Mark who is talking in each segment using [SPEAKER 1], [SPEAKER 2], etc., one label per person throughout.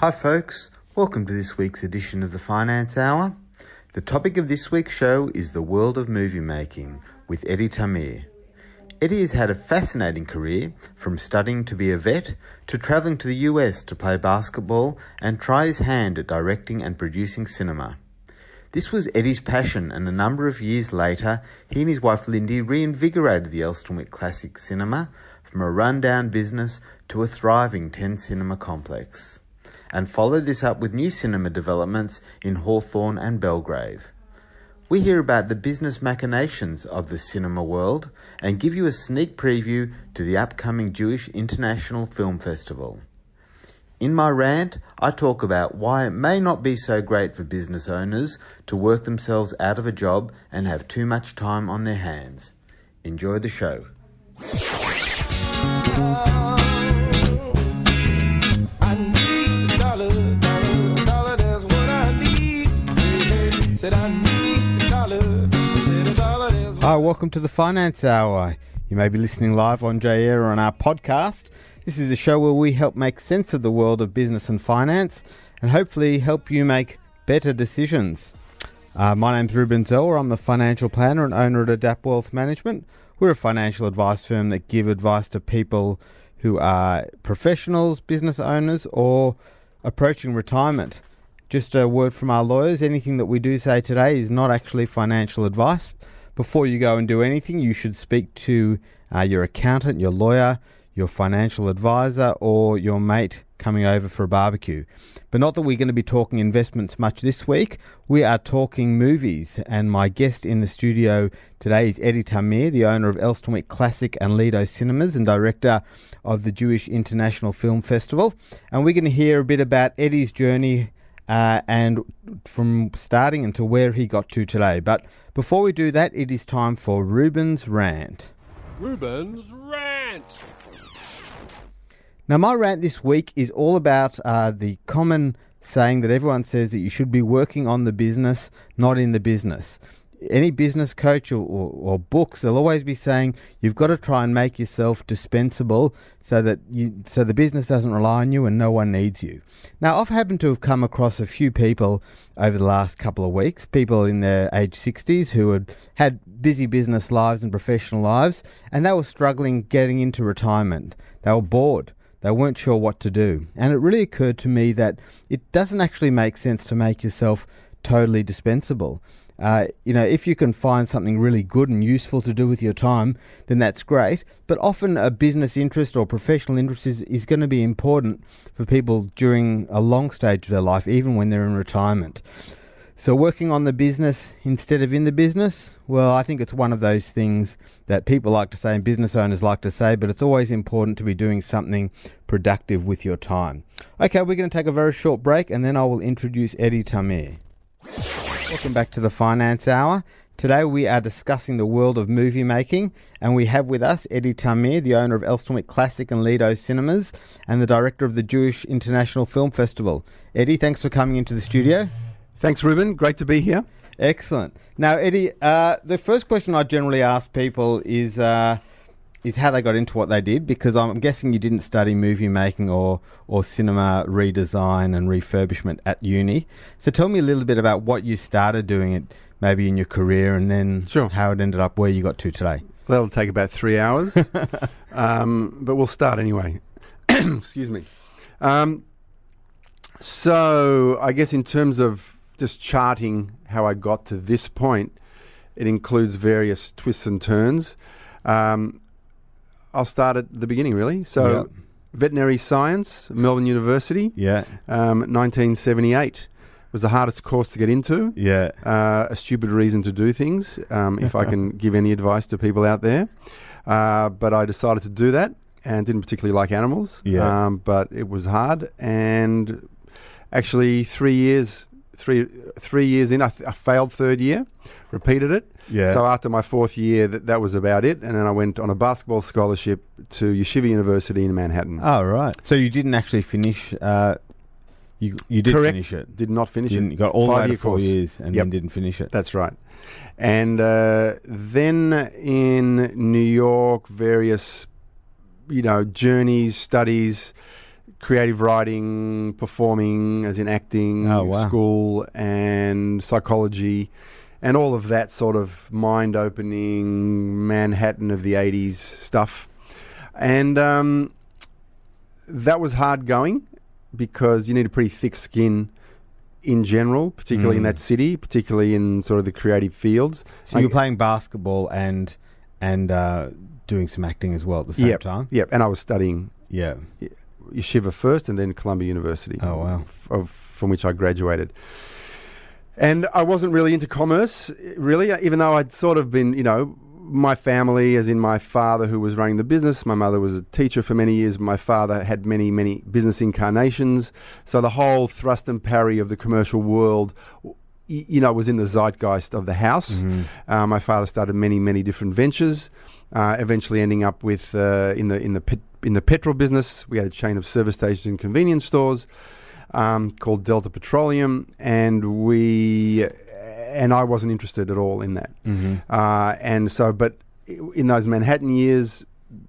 [SPEAKER 1] Hi, folks. Welcome to this week's edition of the Finance Hour. The topic of this week's show is the world of movie making with Eddie Tamir. Eddie has had a fascinating career from studying to be a vet to travelling to the US to play basketball and try his hand at directing and producing cinema. This was Eddie's passion, and a number of years later, he and his wife Lindy reinvigorated the Elsternwick Classic Cinema from a rundown business to a thriving 10 cinema complex and followed this up with new cinema developments in Hawthorn and Belgrave. We hear about the business machinations of the cinema world and give you a sneak preview to the upcoming Jewish International Film Festival. In my rant, I talk about why it may not be so great for business owners to work themselves out of a job and have too much time on their hands. Enjoy the show. Hi, welcome to the Finance Hour. You may be listening live on JAir or on our podcast. This is a show where we help make sense of the world of business and finance and hopefully help you make better decisions. Uh, my name's Ruben Zoller. I'm the financial planner and owner at Adapt Wealth Management. We're a financial advice firm that give advice to people who are professionals, business owners, or approaching retirement. Just a word from our lawyers anything that we do say today is not actually financial advice before you go and do anything, you should speak to uh, your accountant, your lawyer, your financial advisor, or your mate coming over for a barbecue. But not that we're going to be talking investments much this week. We are talking movies, and my guest in the studio today is Eddie Tamir, the owner of Elsternwick Classic and Lido Cinemas and director of the Jewish International Film Festival. And we're going to hear a bit about Eddie's journey uh, and from starting until where he got to today. But before we do that, it is time for Ruben's Rant.
[SPEAKER 2] Ruben's Rant!
[SPEAKER 1] Now, my rant this week is all about uh, the common saying that everyone says that you should be working on the business, not in the business any business coach or, or, or, books, they'll always be saying you've got to try and make yourself dispensable so that you, so the business doesn't rely on you and no one needs you. Now, I've happened to have come across a few people over the last couple of weeks, people in their age 60s who had had busy business lives and professional lives, and they were struggling getting into retirement. They were bored. They weren't sure what to do. And it really occurred to me that it doesn't actually make sense to make yourself totally dispensable. Uh, you know, if you can find something really good and useful to do with your time, then that's great. But often a business interest or professional interest is, is going to be important for people during a long stage of their life, even when they're in retirement. So, working on the business instead of in the business, well, I think it's one of those things that people like to say and business owners like to say, but it's always important to be doing something productive with your time. Okay, we're going to take a very short break and then I will introduce Eddie Tamir. Welcome back to the Finance Hour. Today we are discussing the world of movie making, and we have with us Eddie Tamir, the owner of Elsternwick Classic and Lido Cinemas, and the director of the Jewish International Film Festival. Eddie, thanks for coming into the studio.
[SPEAKER 3] Thanks, Ruben. Great to be here.
[SPEAKER 1] Excellent. Now, Eddie, uh, the first question I generally ask people is. Uh, is how they got into what they did because I'm guessing you didn't study movie making or or cinema redesign and refurbishment at uni. So tell me a little bit about what you started doing it maybe in your career and then
[SPEAKER 3] sure.
[SPEAKER 1] how it ended up where you got to today.
[SPEAKER 3] That'll take about three hours, um, but we'll start anyway. Excuse me. Um, so I guess in terms of just charting how I got to this point, it includes various twists and turns. Um, I'll start at the beginning, really. So, yep. veterinary science, Melbourne University.
[SPEAKER 1] Yeah.
[SPEAKER 3] Um, 1978 was the hardest course to get into.
[SPEAKER 1] Yeah.
[SPEAKER 3] Uh, a stupid reason to do things, um, if I can give any advice to people out there. Uh, but I decided to do that and didn't particularly like animals.
[SPEAKER 1] Yeah.
[SPEAKER 3] Um, but it was hard. And actually, three years, three, three years in, I, th- I failed third year, repeated it.
[SPEAKER 1] Yeah.
[SPEAKER 3] So after my fourth year, that, that was about it. And then I went on a basketball scholarship to Yeshiva University in Manhattan.
[SPEAKER 1] Oh, right. So you didn't actually finish. Uh, you you did
[SPEAKER 3] Correct.
[SPEAKER 1] finish it.
[SPEAKER 3] Did not finish
[SPEAKER 1] you
[SPEAKER 3] it.
[SPEAKER 1] You got all
[SPEAKER 3] Five year
[SPEAKER 1] four
[SPEAKER 3] course.
[SPEAKER 1] years and
[SPEAKER 3] yep.
[SPEAKER 1] then didn't finish it.
[SPEAKER 3] That's right. And uh, then in New York, various you know journeys, studies, creative writing, performing, as in acting,
[SPEAKER 1] Oh, wow.
[SPEAKER 3] school, and psychology, and all of that sort of mind opening Manhattan of the 80s stuff. And um, that was hard going because you need a pretty thick skin in general, particularly in
[SPEAKER 1] Mm.
[SPEAKER 3] that city, particularly in sort of the creative fields.
[SPEAKER 1] So you were playing basketball and and uh, doing some acting as well at the same
[SPEAKER 3] Yep.
[SPEAKER 1] time.
[SPEAKER 3] Yep, and I was studying
[SPEAKER 1] Yeah.
[SPEAKER 3] Yeshiva first and then Columbia University.
[SPEAKER 1] Oh, wow.
[SPEAKER 3] f- of, from which I graduated. And I wasn't really into commerce, really, even though I'd sort of been, you know, my family, as in my father who was running the business, my mother was a teacher for many years, my father had many, many business incarnations. So the whole thrust and parry of the commercial world, you know, was in the zeitgeist of the house.
[SPEAKER 1] Mhm.
[SPEAKER 3] Uh, my father started many, many different ventures, uh, eventually ending up with uh, in the in the pet, in the petrol business. We had a chain of service stations and convenience stores um, called Delta Petroleum, and we and I wasn't interested at all in that.
[SPEAKER 1] Mhm.
[SPEAKER 3] Uh, and so, but in those Manhattan years,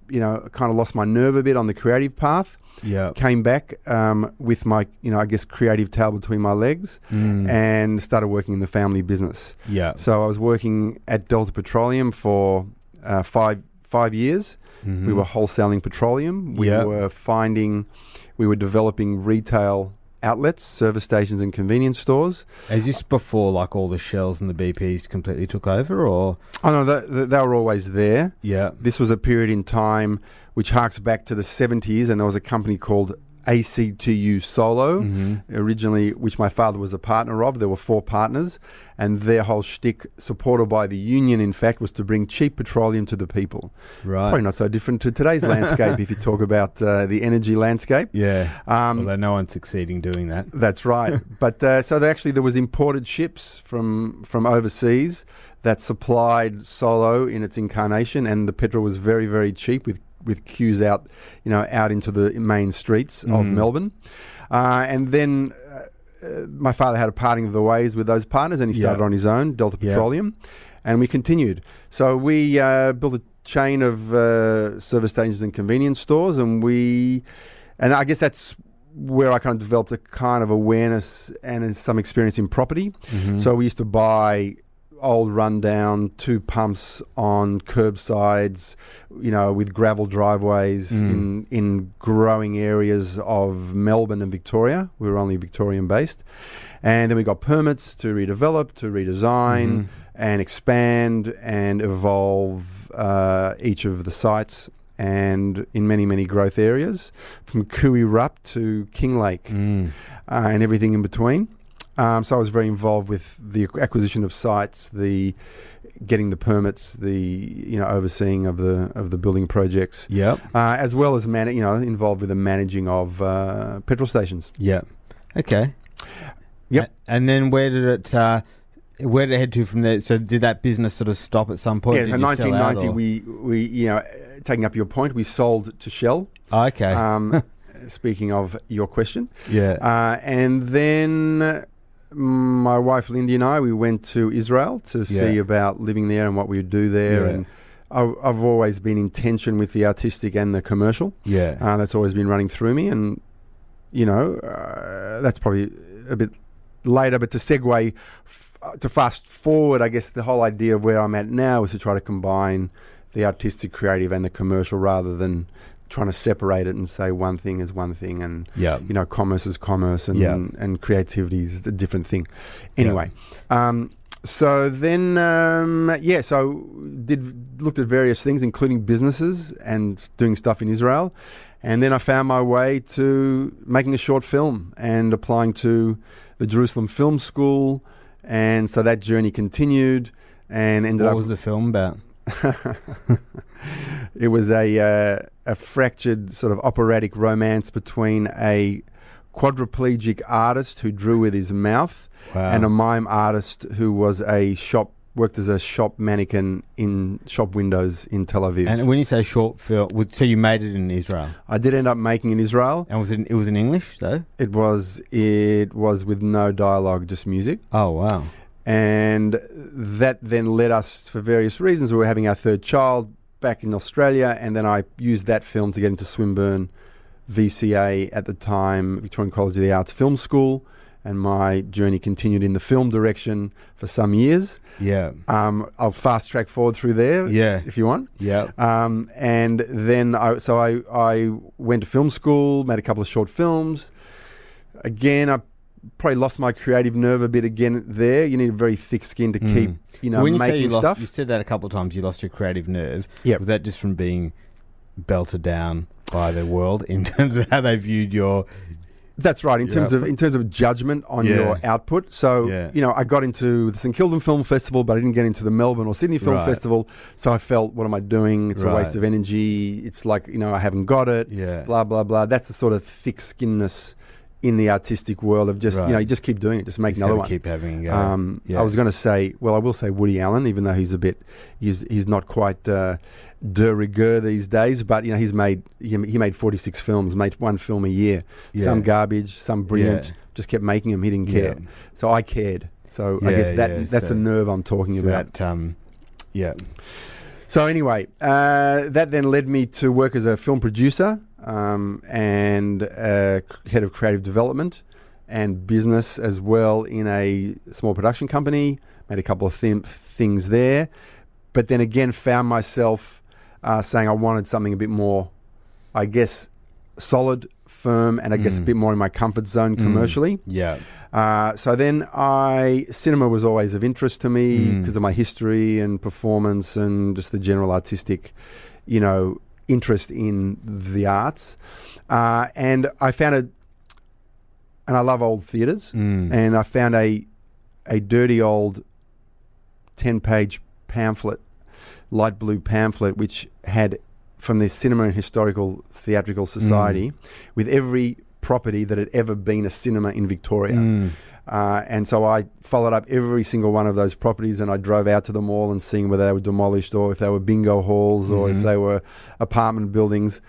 [SPEAKER 3] you know, I kind of lost my nerve a bit on the creative path.
[SPEAKER 1] Yeah.
[SPEAKER 3] Came back um, with my, you know, I guess creative tail between my legs,
[SPEAKER 1] Mm.
[SPEAKER 3] and started working in the family business.
[SPEAKER 1] yeah.
[SPEAKER 3] So I was working at Delta Petroleum for uh, five five years.
[SPEAKER 1] Mhm.
[SPEAKER 3] We were wholesaling petroleum. We
[SPEAKER 1] Yep.
[SPEAKER 3] were finding, we were developing retail outlets, service stations, and convenience stores.
[SPEAKER 1] Is this before like all the shells and the BPs completely took over, or
[SPEAKER 3] Oh no, they, they- they were always there.
[SPEAKER 1] yeah?
[SPEAKER 3] This was a period in time which harks back to the 70s, and there was a company called ACTU Solo.
[SPEAKER 1] Mhm.
[SPEAKER 3] Originally, which my father was a partner of, there were four partners, and their whole shtick, supported by the union, in fact, was to bring cheap petroleum to the people.
[SPEAKER 1] Right.
[SPEAKER 3] Probably not so different to today's landscape if you talk about uh, the energy landscape.
[SPEAKER 1] Yeah.
[SPEAKER 3] Um,
[SPEAKER 1] Although no one's succeeding doing that.
[SPEAKER 3] That's right. but uh, so they actually there was imported ships from from overseas that supplied Solo in its incarnation, and the petrol was very very cheap with with queues out, you know, out into the main streets of
[SPEAKER 1] Mhm.
[SPEAKER 3] Melbourne. Uh, and then uh, uh, my father had a parting of the ways with those partners, and he started on his own, Delta. Petroleum, and we continued. So we uh, built a chain of uh, service stations and convenience stores, and we, and I guess that's where I kind of developed a kind of awareness and some experience in property.
[SPEAKER 1] Mhm.
[SPEAKER 3] So we used to buy old rundown two pumps on curbsides, you know, with gravel driveways
[SPEAKER 1] Mm.
[SPEAKER 3] in in growing areas of Melbourne and Victoria. We were only Victorian based. And then we got permits to redevelop, to redesign,
[SPEAKER 1] Mhm.
[SPEAKER 3] and expand and evolve uh, each of the sites and in many, many growth areas from Koo Wee Rup to Kinglake
[SPEAKER 1] Mm.
[SPEAKER 3] uh, and everything in between. Um, so I was very involved with the acquisition of sites, the getting the permits, the you know overseeing of the of the building projects,
[SPEAKER 1] Yep.
[SPEAKER 3] uh, as well as man- you know involved with the managing of uh, petrol stations.
[SPEAKER 1] Yep. Okay.
[SPEAKER 3] Yep.
[SPEAKER 1] A- And then where did it? Uh, where did it head to from there? So did that business sort of stop at some point?
[SPEAKER 3] yeah,
[SPEAKER 1] Did
[SPEAKER 3] so
[SPEAKER 1] you sell out,
[SPEAKER 3] 1990, we we you know taking up your point, we sold to Shell.
[SPEAKER 1] Oh, okay.
[SPEAKER 3] Um, speaking of your question,
[SPEAKER 1] yeah.
[SPEAKER 3] uh, and then. My wife Lindy and I, we went to Israel to see about living there and what we would do there.
[SPEAKER 1] Yeah.
[SPEAKER 3] And I've, I've always been in tension with the artistic and the commercial.
[SPEAKER 1] yeah.
[SPEAKER 3] Uh, that's always been running through me, and you know, uh, that's probably a bit later. But to segue, f- to fast forward, I guess the whole idea of where I'm at now is to try to combine the artistic, creative, and the commercial, rather than trying to separate it and say one thing is one thing, and
[SPEAKER 1] yeah.
[SPEAKER 3] you know, commerce is commerce, and
[SPEAKER 1] Yeah.
[SPEAKER 3] and creativity is a different thing. Anyway, um, so then um, yeah, so did looked at various things, including businesses and doing stuff in Israel, and then I found my way to making a short film and applying to the Jerusalem Film School, and so that journey continued and ended
[SPEAKER 1] What
[SPEAKER 3] up
[SPEAKER 1] was the film about?
[SPEAKER 3] it was a uh, a fractured sort of operatic romance between a quadriplegic artist who drew with his mouth
[SPEAKER 1] Wow.
[SPEAKER 3] and a mime artist who was a shop worked as a shop mannequin in shop windows in Tel Aviv.
[SPEAKER 1] And when you say short film, so you made it in Israel,
[SPEAKER 3] I did end up making in Israel.
[SPEAKER 1] and was it? It was in English though.
[SPEAKER 3] It was it was with no dialogue, just music.
[SPEAKER 1] Oh wow.
[SPEAKER 3] And that then led us for various reasons. We were having our third child back in Australia, and then I used that film to get into Swinburne VCA at the time, Victorian College of the Arts Film School, and my journey continued in the film direction for some years.
[SPEAKER 1] Yeah.
[SPEAKER 3] Um, I'll fast track forward through there,
[SPEAKER 1] Yeah.
[SPEAKER 3] if you want.
[SPEAKER 1] Yeah.
[SPEAKER 3] Um, and then I, so I, I went to film school, made a couple of short films. Again, I probably lost my creative nerve a bit again there. You need a very thick skin to
[SPEAKER 1] Mm.
[SPEAKER 3] keep, you know,
[SPEAKER 1] when you say
[SPEAKER 3] making
[SPEAKER 1] you lost,
[SPEAKER 3] stuff.
[SPEAKER 1] you said that a couple of times. You lost your creative nerve.
[SPEAKER 3] Yeah.
[SPEAKER 1] Was that just from being belted down by the world in terms of how they viewed your?
[SPEAKER 3] That's right. In terms of in terms of judgment on
[SPEAKER 1] Yeah.
[SPEAKER 3] your output. So
[SPEAKER 1] Yeah.
[SPEAKER 3] you know, I got into the St Kilda Film Festival, but I didn't get into the Melbourne or Sydney Film
[SPEAKER 1] Right.
[SPEAKER 3] Festival. So I felt, what am I doing? It's a waste of energy. It's like you know, I haven't got it.
[SPEAKER 1] Yeah.
[SPEAKER 3] Blah blah blah. That's the sort of thick skinness in the artistic world of just
[SPEAKER 1] Right.
[SPEAKER 3] you know, you just keep doing it, just make
[SPEAKER 1] Just
[SPEAKER 3] another one.
[SPEAKER 1] Keep having. A go.
[SPEAKER 3] Um,
[SPEAKER 1] Yeah.
[SPEAKER 3] I was going to say, well, I will say Woody Allen, even though he's a bit, he's he's not quite uh, de rigueur these days. But you know, he's made he, he made forty six films, made one film a year.
[SPEAKER 1] Yeah.
[SPEAKER 3] Some garbage, some brilliant.
[SPEAKER 1] Yeah.
[SPEAKER 3] Just kept making them. He didn't care. So I cared. So I guess that that's
[SPEAKER 1] so-
[SPEAKER 3] the nerve I'm talking
[SPEAKER 1] So
[SPEAKER 3] about.
[SPEAKER 1] that. Um, yeah.
[SPEAKER 3] So anyway, uh, that then led me to work as a film producer um, and uh, head of creative development and business as well in a small production company. Made a couple of thim- things there, but then again found myself uh, saying I wanted something a bit more, I guess, solid, firm, and I guess a
[SPEAKER 1] Mm.
[SPEAKER 3] bit more in my comfort zone commercially.
[SPEAKER 1] Yeah.
[SPEAKER 3] Uh, so then I cinema was always of interest to me
[SPEAKER 1] Mm.
[SPEAKER 3] because of my history and performance and just the general artistic, you know, interest in the arts. Uh, and I found it, and I love old theatres,
[SPEAKER 1] Mm.
[SPEAKER 3] and I found a a dirty old ten page pamphlet, light blue pamphlet, which had from the Cinema and Historical Theatrical Society with every property that had ever been a cinema in Victoria.
[SPEAKER 1] Mm.
[SPEAKER 3] Uh, and so I followed up every single one of those properties and I drove out to them all and seeing whether they were demolished or if they were bingo halls or if
[SPEAKER 1] Mhm.
[SPEAKER 3] they were apartment buildings.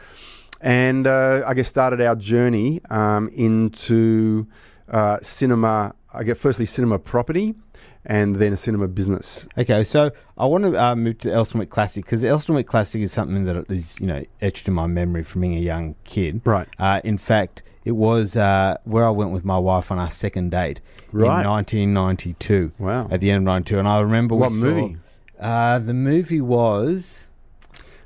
[SPEAKER 3] And uh, I guess started our journey um, into uh, cinema, I guess firstly cinema property and then a cinema business.
[SPEAKER 1] Okay, so I want to uh, move to Elsternwick Classic because Elsternwick Classic is something that is you know etched in my memory from being a young kid.
[SPEAKER 3] Right.
[SPEAKER 1] Uh, in fact, it was uh, where I went with my wife on our second date
[SPEAKER 3] Right.
[SPEAKER 1] in 1992.
[SPEAKER 3] Wow.
[SPEAKER 1] At the end of 92, and I remember
[SPEAKER 3] What
[SPEAKER 1] we saw-
[SPEAKER 3] movie?
[SPEAKER 1] Uh, the movie was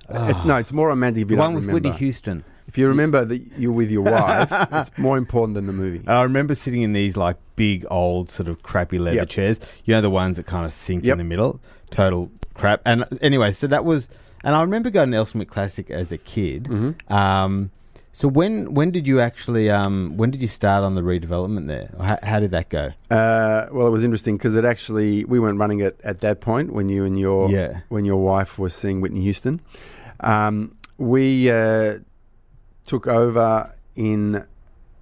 [SPEAKER 3] It- no, it's more romantic if you
[SPEAKER 1] one with
[SPEAKER 3] remember.
[SPEAKER 1] Whitney Houston.
[SPEAKER 3] If you remember that you're with your wife, it's more important than the movie.
[SPEAKER 1] I remember sitting in these like big old sort of crappy leather
[SPEAKER 3] Yep.
[SPEAKER 1] chairs. You know the ones that kind of sink
[SPEAKER 3] Yep.
[SPEAKER 1] in the middle. Total crap. And anyway, so that was, and I remember going to Elsternwick Classic as a kid.
[SPEAKER 3] Mm-hmm.
[SPEAKER 1] Um, so when when did you actually um, when did you start on the redevelopment there? How, how did that go?
[SPEAKER 3] Uh, well, it was interesting because it actually we weren't running it at that point when you and your
[SPEAKER 1] Yeah.
[SPEAKER 3] when your wife was seeing Whitney Houston. Um, we uh, took over in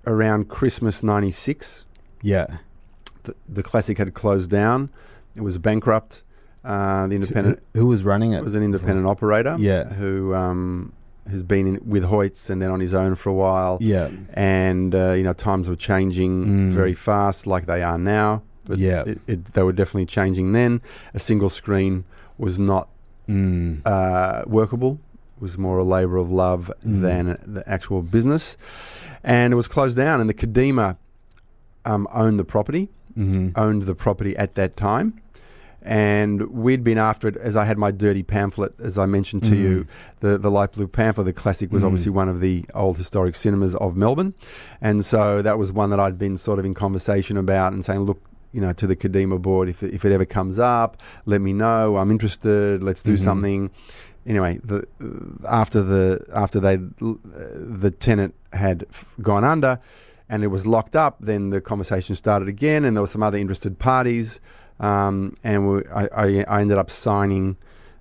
[SPEAKER 3] around Christmas '96.
[SPEAKER 1] Yeah.
[SPEAKER 3] The, the classic had closed down; it was bankrupt. Uh, the independent
[SPEAKER 1] Who, who was running it?
[SPEAKER 3] it was an independent operator.
[SPEAKER 1] Yeah.
[SPEAKER 3] who um, has been in, with Hoyts and then on his own for a while.
[SPEAKER 1] Yeah.
[SPEAKER 3] and uh, you know times were changing
[SPEAKER 1] Mm.
[SPEAKER 3] very fast, like they are now. But
[SPEAKER 1] Yeah.
[SPEAKER 3] it, it, they were definitely changing then. A single screen was not
[SPEAKER 1] Mm.
[SPEAKER 3] uh, workable. Was more a labour of love
[SPEAKER 1] Mm.
[SPEAKER 3] than the actual business, and it was closed down. And the Kadimah um, owned the property,
[SPEAKER 1] hmm
[SPEAKER 3] owned the property at that time. And we'd been after it as I had my dirty pamphlet, as I mentioned to
[SPEAKER 1] Mhm.
[SPEAKER 3] you. The the light blue pamphlet, the classic, was
[SPEAKER 1] Mhm.
[SPEAKER 3] obviously one of the old historic cinemas of Melbourne, and so that was one that I'd been sort of in conversation about and saying, look, you know, to the Kadimah board, if it, if it ever comes up, let me know. I'm interested. Let's do something. Anyway, the after the after they the tenant had gone under, and it was locked up, then the conversation started again, and there were some other interested parties, um, and we, I, I, I ended up signing,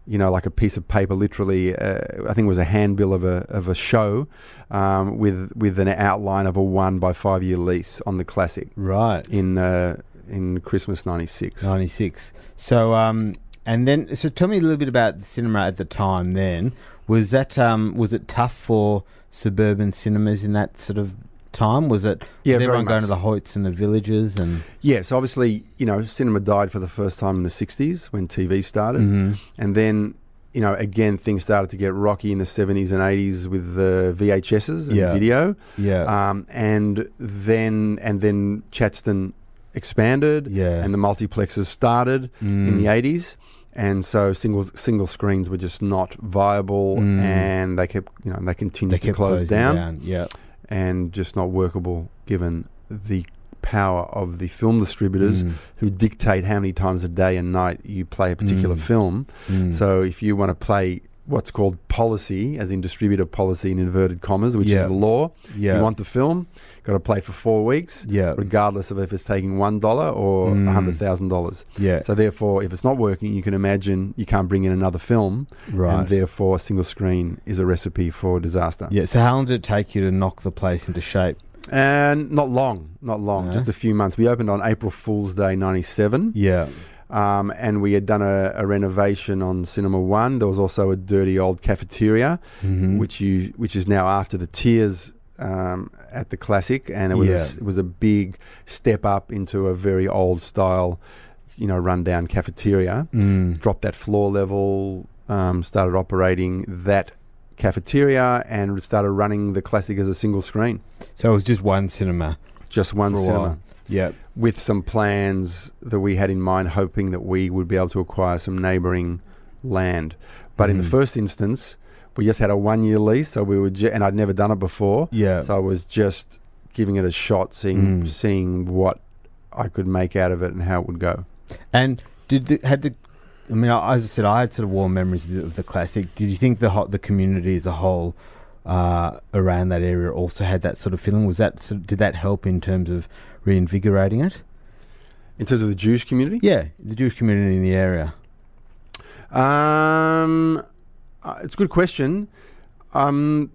[SPEAKER 3] you know, like a piece of paper, literally, uh, I think it was a handbill of a of a show, um, with with an outline of a one by five year lease on the classic
[SPEAKER 1] Right.
[SPEAKER 3] in uh, in Christmas '96.
[SPEAKER 1] 96. So, um, and then, so tell me a little bit about the cinema at the time then. Was that, um, was it tough for suburban cinemas in that sort of time? Was it,
[SPEAKER 3] Yeah,
[SPEAKER 1] was everyone going to the Hoyts and the villages and,
[SPEAKER 3] Yes, obviously, you know, cinema died for the first time in the '60s when TV started.
[SPEAKER 1] Mhm.
[SPEAKER 3] and then you know, again, things started to get rocky in the 70s and 80s with the VHSs and
[SPEAKER 1] Yeah.
[SPEAKER 3] video.
[SPEAKER 1] Yeah.
[SPEAKER 3] Um, and then and then Chadstone expanded
[SPEAKER 1] Yeah.
[SPEAKER 3] and the multiplexes started in
[SPEAKER 1] Mm.
[SPEAKER 3] the 80s. And so single single screens were just not viable,
[SPEAKER 1] Mm.
[SPEAKER 3] and they kept you know they continued
[SPEAKER 1] they
[SPEAKER 3] to close
[SPEAKER 1] closing
[SPEAKER 3] down,
[SPEAKER 1] Yeah.
[SPEAKER 3] and just not workable given the power of the film distributors
[SPEAKER 1] Mm.
[SPEAKER 3] who dictate how many times a day and night you play a particular
[SPEAKER 1] Mm.
[SPEAKER 3] film.
[SPEAKER 1] Mm.
[SPEAKER 3] So if you want to play what's called policy, as in distributor policy in inverted commas, which
[SPEAKER 1] Yeah.
[SPEAKER 3] is the law,
[SPEAKER 1] yeah.
[SPEAKER 3] you want the film, got to play for four weeks,
[SPEAKER 1] yeah.
[SPEAKER 3] regardless of if it's taking one dollar or a
[SPEAKER 1] Mm.
[SPEAKER 3] hundred thousand dollars.
[SPEAKER 1] Yeah.
[SPEAKER 3] So therefore, if it's not working, you can imagine you can't bring in another film,
[SPEAKER 1] right.
[SPEAKER 3] and therefore a single screen is a recipe for disaster.
[SPEAKER 1] yeah. So how long did it take you to knock the place into shape?
[SPEAKER 3] And not long, not long,
[SPEAKER 1] No?
[SPEAKER 3] just a few months. We opened on April Fool's Day '97.
[SPEAKER 1] Yeah.
[SPEAKER 3] Um, and we had done a, a renovation on Cinema One. There was also a dirty old cafeteria,
[SPEAKER 1] Mhm.
[SPEAKER 3] which you which is now after the Tears um, at the Classic, and it was a
[SPEAKER 1] Yeah.
[SPEAKER 3] s- it was a big step up into a very old style, you know, rundown cafeteria.
[SPEAKER 1] Mm.
[SPEAKER 3] Dropped that floor level, um, started operating that cafeteria, and started running the Classic as a single screen,
[SPEAKER 1] So it was just one cinema.
[SPEAKER 3] just one cinema.
[SPEAKER 1] Yeah.
[SPEAKER 3] with some plans that we had in mind, hoping that we would be able to acquire some neighbouring land. But in the
[SPEAKER 1] Mhm.
[SPEAKER 3] first instance, we just had a one-year lease, so we were, ju- and I'd never done it before,
[SPEAKER 1] Yeah.
[SPEAKER 3] so I was just giving it a shot, seeing
[SPEAKER 1] Mm.
[SPEAKER 3] seeing what I could make out of it and how it would go.
[SPEAKER 1] And did the, had the I mean, I- as I said, I had sort of warm memories of the, classic. Did you think the the community as a whole uh, around that area also had that sort of feeling? Was that sort of, did that help in terms of reinvigorating it?
[SPEAKER 3] In terms of the Jewish community,
[SPEAKER 1] Yeah, the Jewish community in the area.
[SPEAKER 3] um, uh, it's a good question. Um,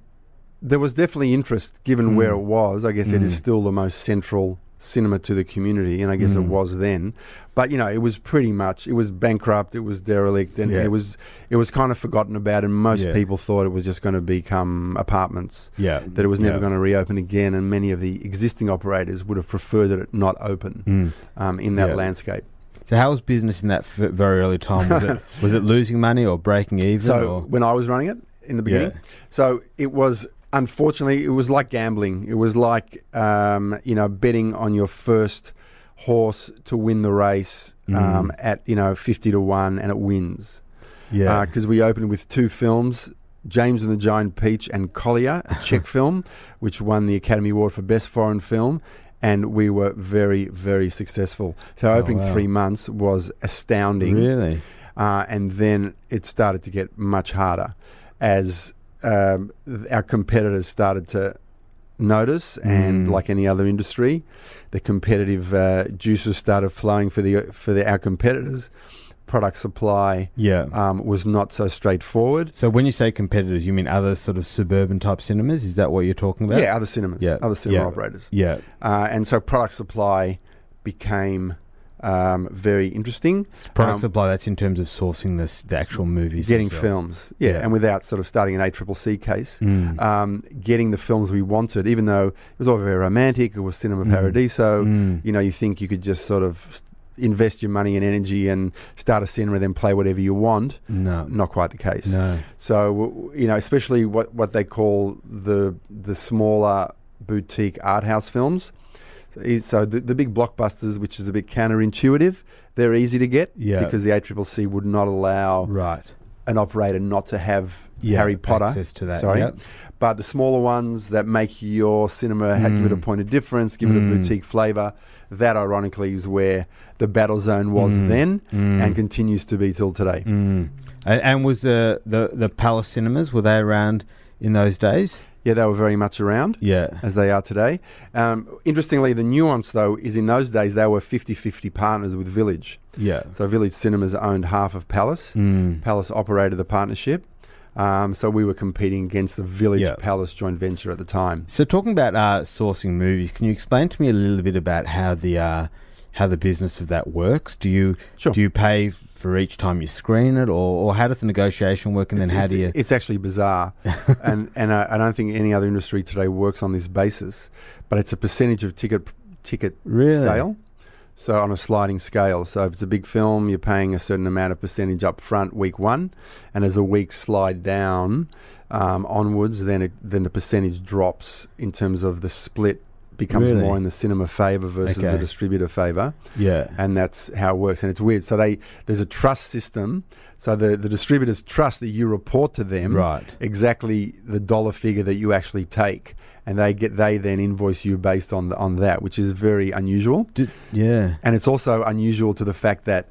[SPEAKER 3] there was definitely interest given
[SPEAKER 1] Mm.
[SPEAKER 3] where it was. I guess it is
[SPEAKER 1] Mm.
[SPEAKER 3] still the most central cinema to the community, and I guess it
[SPEAKER 1] Mm.
[SPEAKER 3] was then. But you know, it was pretty much it was bankrupt, it was derelict, and
[SPEAKER 1] Yeah.
[SPEAKER 3] it was it was kind of forgotten about. And most
[SPEAKER 1] Yeah.
[SPEAKER 3] people thought it was just going to become apartments.
[SPEAKER 1] Yeah,
[SPEAKER 3] That it was never
[SPEAKER 1] yeah.
[SPEAKER 3] going to reopen again, and many of the existing operators would have preferred that it not open
[SPEAKER 1] Mm.
[SPEAKER 3] um, in that landscape.
[SPEAKER 1] So how was business in that f- very early time? Was it was it losing money or breaking even?
[SPEAKER 3] So
[SPEAKER 1] or?
[SPEAKER 3] when I was running it in the beginning, so it was unfortunately it was like gambling. It was like um, you know betting on your first horse to win the race um,
[SPEAKER 1] Mm.
[SPEAKER 3] at you know fifty to one, and it wins
[SPEAKER 1] yeah,
[SPEAKER 3] because we opened with two films. James and the Giant Peach and Kolya, a Czech film, which won the Academy Award for Best Foreign Film, and we were very, very successful. So,
[SPEAKER 1] Oh,
[SPEAKER 3] opening
[SPEAKER 1] wow.
[SPEAKER 3] three months was astounding
[SPEAKER 1] really.
[SPEAKER 3] uh, and then it started to get much harder as um, our competitors started to notice, and
[SPEAKER 1] Mm.
[SPEAKER 3] like any other industry, the competitive uh, juices started flowing for the for the, our competitors. Product supply
[SPEAKER 1] Yeah.
[SPEAKER 3] um, was not so straightforward.
[SPEAKER 1] so when you say competitors, you mean other sort of suburban type cinemas? Is that what you're talking about?
[SPEAKER 3] Yeah, other cinemas,
[SPEAKER 1] Yeah,
[SPEAKER 3] other cinema
[SPEAKER 1] yeah.
[SPEAKER 3] operators,
[SPEAKER 1] Yeah.
[SPEAKER 3] uh, and so product supply became um, very interesting.
[SPEAKER 1] Product
[SPEAKER 3] Um,
[SPEAKER 1] supply. That's in terms of sourcing this the actual movies.
[SPEAKER 3] Getting
[SPEAKER 1] themselves.
[SPEAKER 3] films, yeah,
[SPEAKER 1] Yeah.
[SPEAKER 3] and without sort of starting an ACCC case.
[SPEAKER 1] Mm.
[SPEAKER 3] um, getting the films we wanted, even though it was all very romantic. It was Cinema
[SPEAKER 1] Mm.
[SPEAKER 3] Paradiso.
[SPEAKER 1] Mm.
[SPEAKER 3] You know, you think you could just sort of invest your money and energy and start a cinema, then play whatever you want.
[SPEAKER 1] No.
[SPEAKER 3] Not quite the case.
[SPEAKER 1] No.
[SPEAKER 3] So you know, especially what what they call the the smaller boutique art house films. So, is- so the, the big blockbusters, which is a bit counterintuitive, they're easy to get
[SPEAKER 1] Yeah.
[SPEAKER 3] because the ACCC would not allow
[SPEAKER 1] Right.
[SPEAKER 3] an operator not to have
[SPEAKER 1] Yeah,
[SPEAKER 3] Harry Potter
[SPEAKER 1] Access to that.
[SPEAKER 3] Sorry.
[SPEAKER 1] Yep.
[SPEAKER 3] but the smaller ones that make your cinema ha- give it a
[SPEAKER 1] Mm.
[SPEAKER 3] point of difference, give it
[SPEAKER 1] Mm.
[SPEAKER 3] a boutique flavour, that ironically is where the battle zone was
[SPEAKER 1] Mm.
[SPEAKER 3] then
[SPEAKER 1] Mm.
[SPEAKER 3] and continues to be till today.
[SPEAKER 1] Mm. And, and was the, the the Palace cinemas were they around in those days?
[SPEAKER 3] Yeah, they were very much around
[SPEAKER 1] Yeah.
[SPEAKER 3] as they are today. Um, interestingly, the nuance though is in those days they were 50-50 partners with Village.
[SPEAKER 1] Yeah.
[SPEAKER 3] So Village Cinemas owned half of Palace.
[SPEAKER 1] Mm.
[SPEAKER 3] Palace operated the partnership. Um, so we were competing against the Village
[SPEAKER 1] Yeah.
[SPEAKER 3] Palace joint venture at the time.
[SPEAKER 1] So talking about uh, sourcing movies, can you explain to me a little bit about how the uh, how the business of that works? Do you
[SPEAKER 3] Sure.
[SPEAKER 1] do you pay for each time you screen it, or, or how does the negotiation work? And then how
[SPEAKER 3] it's,
[SPEAKER 1] do you?
[SPEAKER 3] It's actually bizarre, and and uh, I don't think any other industry today works on this basis. But it's a percentage of ticket ticket
[SPEAKER 1] Really?
[SPEAKER 3] sale. So on a sliding scale. So if it's a big film, you're paying a certain amount of percentage up front week one, and as the weeks slide down um, onwards, then it, then the percentage drops in terms of the split becomes
[SPEAKER 1] Really?
[SPEAKER 3] more in the cinema favour versus
[SPEAKER 1] Okay.
[SPEAKER 3] the distributor favour
[SPEAKER 1] Yeah.
[SPEAKER 3] and that's how it works. And it's weird. So they there's a trust system. So the the distributors trust that you report to them
[SPEAKER 1] Right.
[SPEAKER 3] exactly the dollar figure that you actually take, and they get they then invoice you based on on that, which is very unusual.
[SPEAKER 1] Did, yeah.
[SPEAKER 3] And it's also unusual to the fact that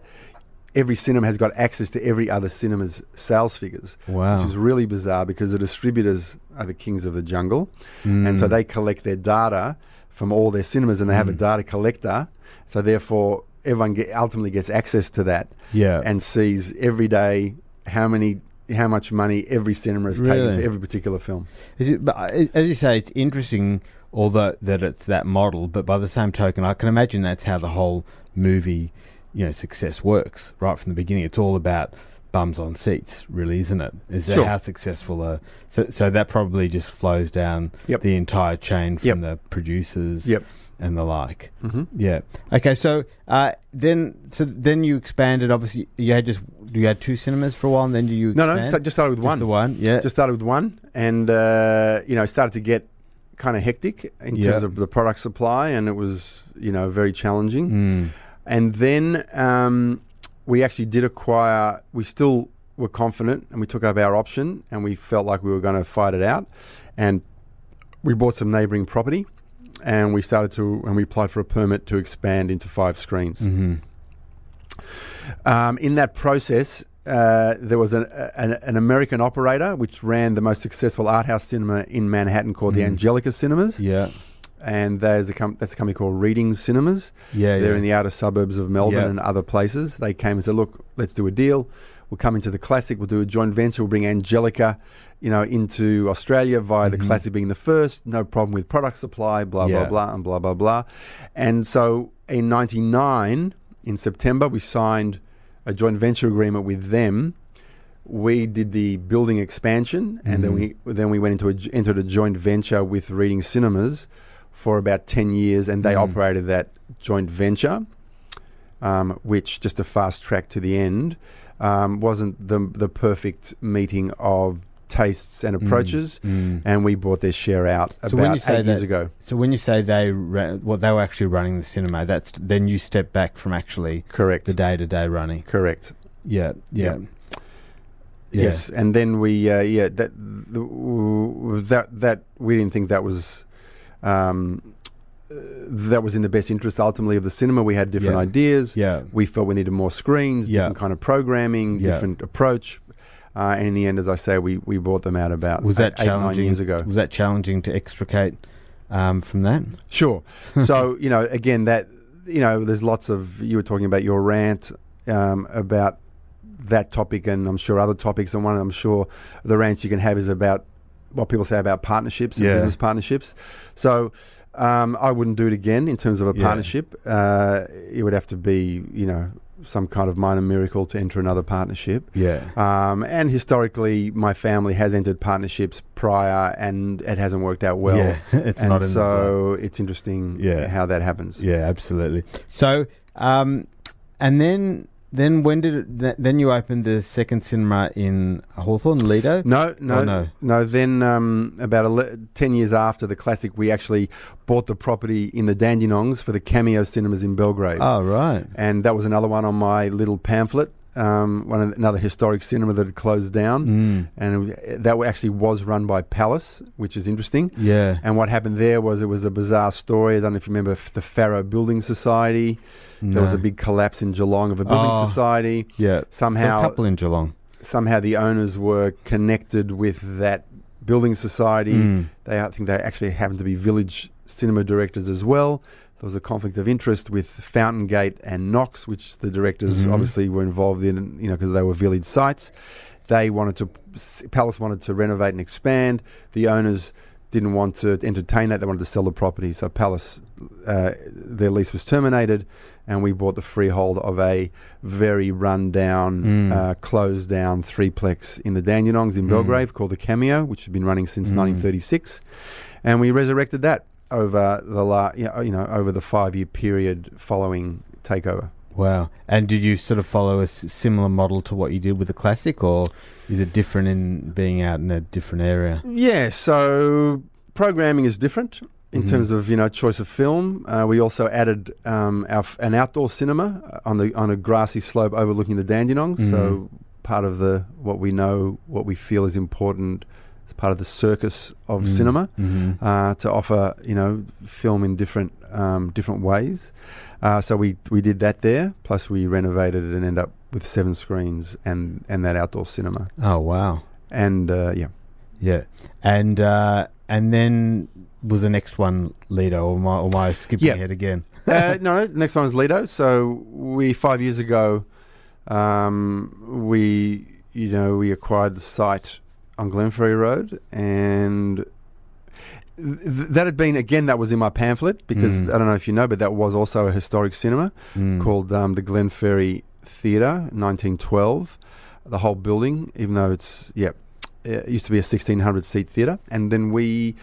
[SPEAKER 3] every cinema has got access to every other cinema's sales figures,
[SPEAKER 1] Wow.
[SPEAKER 3] which is really bizarre because the distributors are the kings of the jungle, and so
[SPEAKER 1] Mm.
[SPEAKER 3] they collect their data from all their cinemas, and they have a
[SPEAKER 1] Mm.
[SPEAKER 3] data collector. So therefore, everyone get, ultimately gets access to that
[SPEAKER 1] Yeah.
[SPEAKER 3] and sees every day how many how much money every cinema is taking
[SPEAKER 1] Really?
[SPEAKER 3] for every particular film.
[SPEAKER 1] Is it, but uh, as you say, it's interesting, although that it's that model. But by the same token, I can imagine that's how the whole movie, you know, success works right from the beginning. It's all about bums on seats, really, isn't it? Is that
[SPEAKER 3] Sure.
[SPEAKER 1] how successful? A, so, so that probably just flows down
[SPEAKER 3] Yep.
[SPEAKER 1] the entire chain from
[SPEAKER 3] Yep.
[SPEAKER 1] the producers
[SPEAKER 3] Yep.
[SPEAKER 1] and the like.
[SPEAKER 3] Mm-hmm.
[SPEAKER 1] Yeah. Okay. So uh, then, so then you expanded. Obviously, you had just you had two cinemas for a while, and then you
[SPEAKER 3] No, no,
[SPEAKER 1] expand?
[SPEAKER 3] so just started with
[SPEAKER 1] Just
[SPEAKER 3] one.
[SPEAKER 1] the one. Yeah.
[SPEAKER 3] Just started with one, and uh, you know started to get kind of hectic in
[SPEAKER 1] Yeah.
[SPEAKER 3] terms of the product supply, and it was you know very challenging.
[SPEAKER 1] Mm.
[SPEAKER 3] And then um, we actually did acquire. We still were confident, and we took up our option, and we felt like we were going to fight it out, and we bought some neighbouring property, and we started to, and we applied for a permit to expand into five screens.
[SPEAKER 1] hmm
[SPEAKER 3] Um, in that process, uh, there was an, an, an American operator which ran the most successful art house cinema in Manhattan called the
[SPEAKER 1] Mhm.
[SPEAKER 3] Angelika Cinemas,
[SPEAKER 1] Yeah.
[SPEAKER 3] And there's a com- that's a company called Reading Cinemas.
[SPEAKER 1] Yeah.
[SPEAKER 3] They're
[SPEAKER 1] yeah.
[SPEAKER 3] in the outer suburbs of Melbourne
[SPEAKER 1] Yeah.
[SPEAKER 3] and other places. They came and said, "Look, let's do a deal. We'll come into the classic. We'll do a joint venture. We'll bring Angelika, you know, into Australia via the
[SPEAKER 1] Mhm.
[SPEAKER 3] classic being the first. No problem with product supply. Blah
[SPEAKER 1] Yeah.
[SPEAKER 3] blah blah and blah blah blah. And so in '99, in September, we signed a joint venture agreement with them. We did the building expansion, and then
[SPEAKER 1] Mhm.
[SPEAKER 3] we then we went into a, entered a joint venture with Reading Cinemas for about ten years, and they
[SPEAKER 1] Mhm.
[SPEAKER 3] operated that joint venture, um, which just a fast track to the end um, wasn't the the perfect meeting of tastes and approaches,
[SPEAKER 1] Mm.
[SPEAKER 3] and we bought their share out
[SPEAKER 1] So when
[SPEAKER 3] about
[SPEAKER 1] you say
[SPEAKER 3] eight years ago.
[SPEAKER 1] So when you say they ran, well, they were actually running the cinema. That's then you step back from actually
[SPEAKER 3] Correct.
[SPEAKER 1] the day to day running.
[SPEAKER 3] Correct.
[SPEAKER 1] Yeah, yeah,
[SPEAKER 3] Yeah. Yes, and then we uh, yeah that the, that that we didn't think that was um, that was in the best interest ultimately of the cinema. We had different
[SPEAKER 1] Yeah.
[SPEAKER 3] ideas.
[SPEAKER 1] yeah.
[SPEAKER 3] We felt we needed more screens,
[SPEAKER 1] Yeah.
[SPEAKER 3] different kind of programming, different approach. Uh, and in the end, as I say, we, we bought them out about
[SPEAKER 1] Was that
[SPEAKER 3] eight, eight, nine
[SPEAKER 1] challenging?
[SPEAKER 3] years ago.
[SPEAKER 1] Was that challenging to extricate um, from that?
[SPEAKER 3] Sure. so you know, again, that you know, there's lots of you were talking about your rant um, about that topic, and I'm sure other topics. And one, I'm sure the rants you can have is about what people say about partnerships and
[SPEAKER 1] Yeah.
[SPEAKER 3] business partnerships. So. Um, I wouldn't do it again in terms of a
[SPEAKER 1] Yeah.
[SPEAKER 3] partnership. Uh, it would have to be, you know, some kind of minor miracle to enter another partnership.
[SPEAKER 1] Yeah,
[SPEAKER 3] Um, and historically, my family has entered partnerships prior, and it hasn't worked out well.
[SPEAKER 1] yeah. it's
[SPEAKER 3] and
[SPEAKER 1] not in the
[SPEAKER 3] so it's interesting
[SPEAKER 1] Yeah.
[SPEAKER 3] how that happens.
[SPEAKER 1] Yeah, absolutely. So, um, and then then when did it, th- then you opened the second cinema in Hawthorn, Lido?
[SPEAKER 3] No, no,
[SPEAKER 1] Oh, no.
[SPEAKER 3] no. Then um, about ten years after the classic, we actually bought the property in the Dandenongs for the Cameo Cinemas in Belgrave,
[SPEAKER 1] Oh, right.
[SPEAKER 3] and that was another one on my little pamphlet. Um, one of- another historic cinema that had closed down,
[SPEAKER 1] Mm,
[SPEAKER 3] and it, that actually was run by Palace, which is interesting.
[SPEAKER 1] yeah.
[SPEAKER 3] And what happened there was it was a bizarre story. I don't know if you remember the Farrow Building Society. There was a big collapse in Geelong of a building
[SPEAKER 1] Oh.
[SPEAKER 3] society.
[SPEAKER 1] yeah.
[SPEAKER 3] Somehow,
[SPEAKER 1] a couple in Geelong.
[SPEAKER 3] somehow the owners were connected with that building society.
[SPEAKER 1] Mm.
[SPEAKER 3] They, I think they actually happened to be village cinema directors as well. There was a conflict of interest with Fountain Gate and Knox, which the directors
[SPEAKER 1] Mhm.
[SPEAKER 3] obviously were involved in, you know, because they were village sites. They wanted to, Palace wanted to renovate and expand. The owners didn't want to entertain that. They wanted to sell the property. So Palace, uh, their lease was terminated, and we bought the freehold of a very run down,
[SPEAKER 1] Mm.
[SPEAKER 3] uh, closed down threeplex in the Dandenongs in
[SPEAKER 1] Mm.
[SPEAKER 3] Belgrave called the Cameo, which had been running since
[SPEAKER 1] Mm.
[SPEAKER 3] 1936, and we resurrected that over the la- you know, you know over the five year period following takeover.
[SPEAKER 1] Wow. And did you sort of follow a s- similar model to what you did with the classic, or is it different in being out in a different area?
[SPEAKER 3] Yeah, so programming is different in
[SPEAKER 1] Mhm.
[SPEAKER 3] terms of you know choice of film. Uh, we also added um, our, f- an outdoor cinema uh, on the on a grassy slope overlooking the Dandenongs.
[SPEAKER 1] Mhm.
[SPEAKER 3] So part of the what we know, what we feel is important, part of the circus of
[SPEAKER 1] Mm.
[SPEAKER 3] cinema
[SPEAKER 1] hmm
[SPEAKER 3] uh, to offer you know film in different um, different ways. Uh, so we we did that there. Plus we renovated it and ended up with seven screens and and that outdoor cinema.
[SPEAKER 1] Oh wow.
[SPEAKER 3] And uh, yeah.
[SPEAKER 1] Yeah. And uh, and then was the next one Lido, or am I, or I skipping
[SPEAKER 3] Yeah.
[SPEAKER 1] ahead again?
[SPEAKER 3] uh, no, next one is Lido. So we five years ago, um, we you know we acquired the site on Glenferrie Road, and th- that had been again that was in my pamphlet because
[SPEAKER 1] Mm.
[SPEAKER 3] I don't know if you know, but that was also a historic cinema
[SPEAKER 1] Mm.
[SPEAKER 3] called um, the Glenferrie Theatre, 1912. The whole building, even though it's yeah, it used to be a 1600 seat theatre, and then we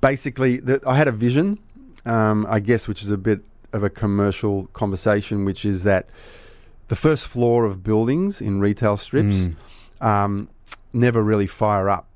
[SPEAKER 3] basically the, I had a vision, um, I guess, which is a bit of a commercial conversation, which is that the first floor of buildings in retail strips
[SPEAKER 1] Mm.
[SPEAKER 3] um, never really fire up.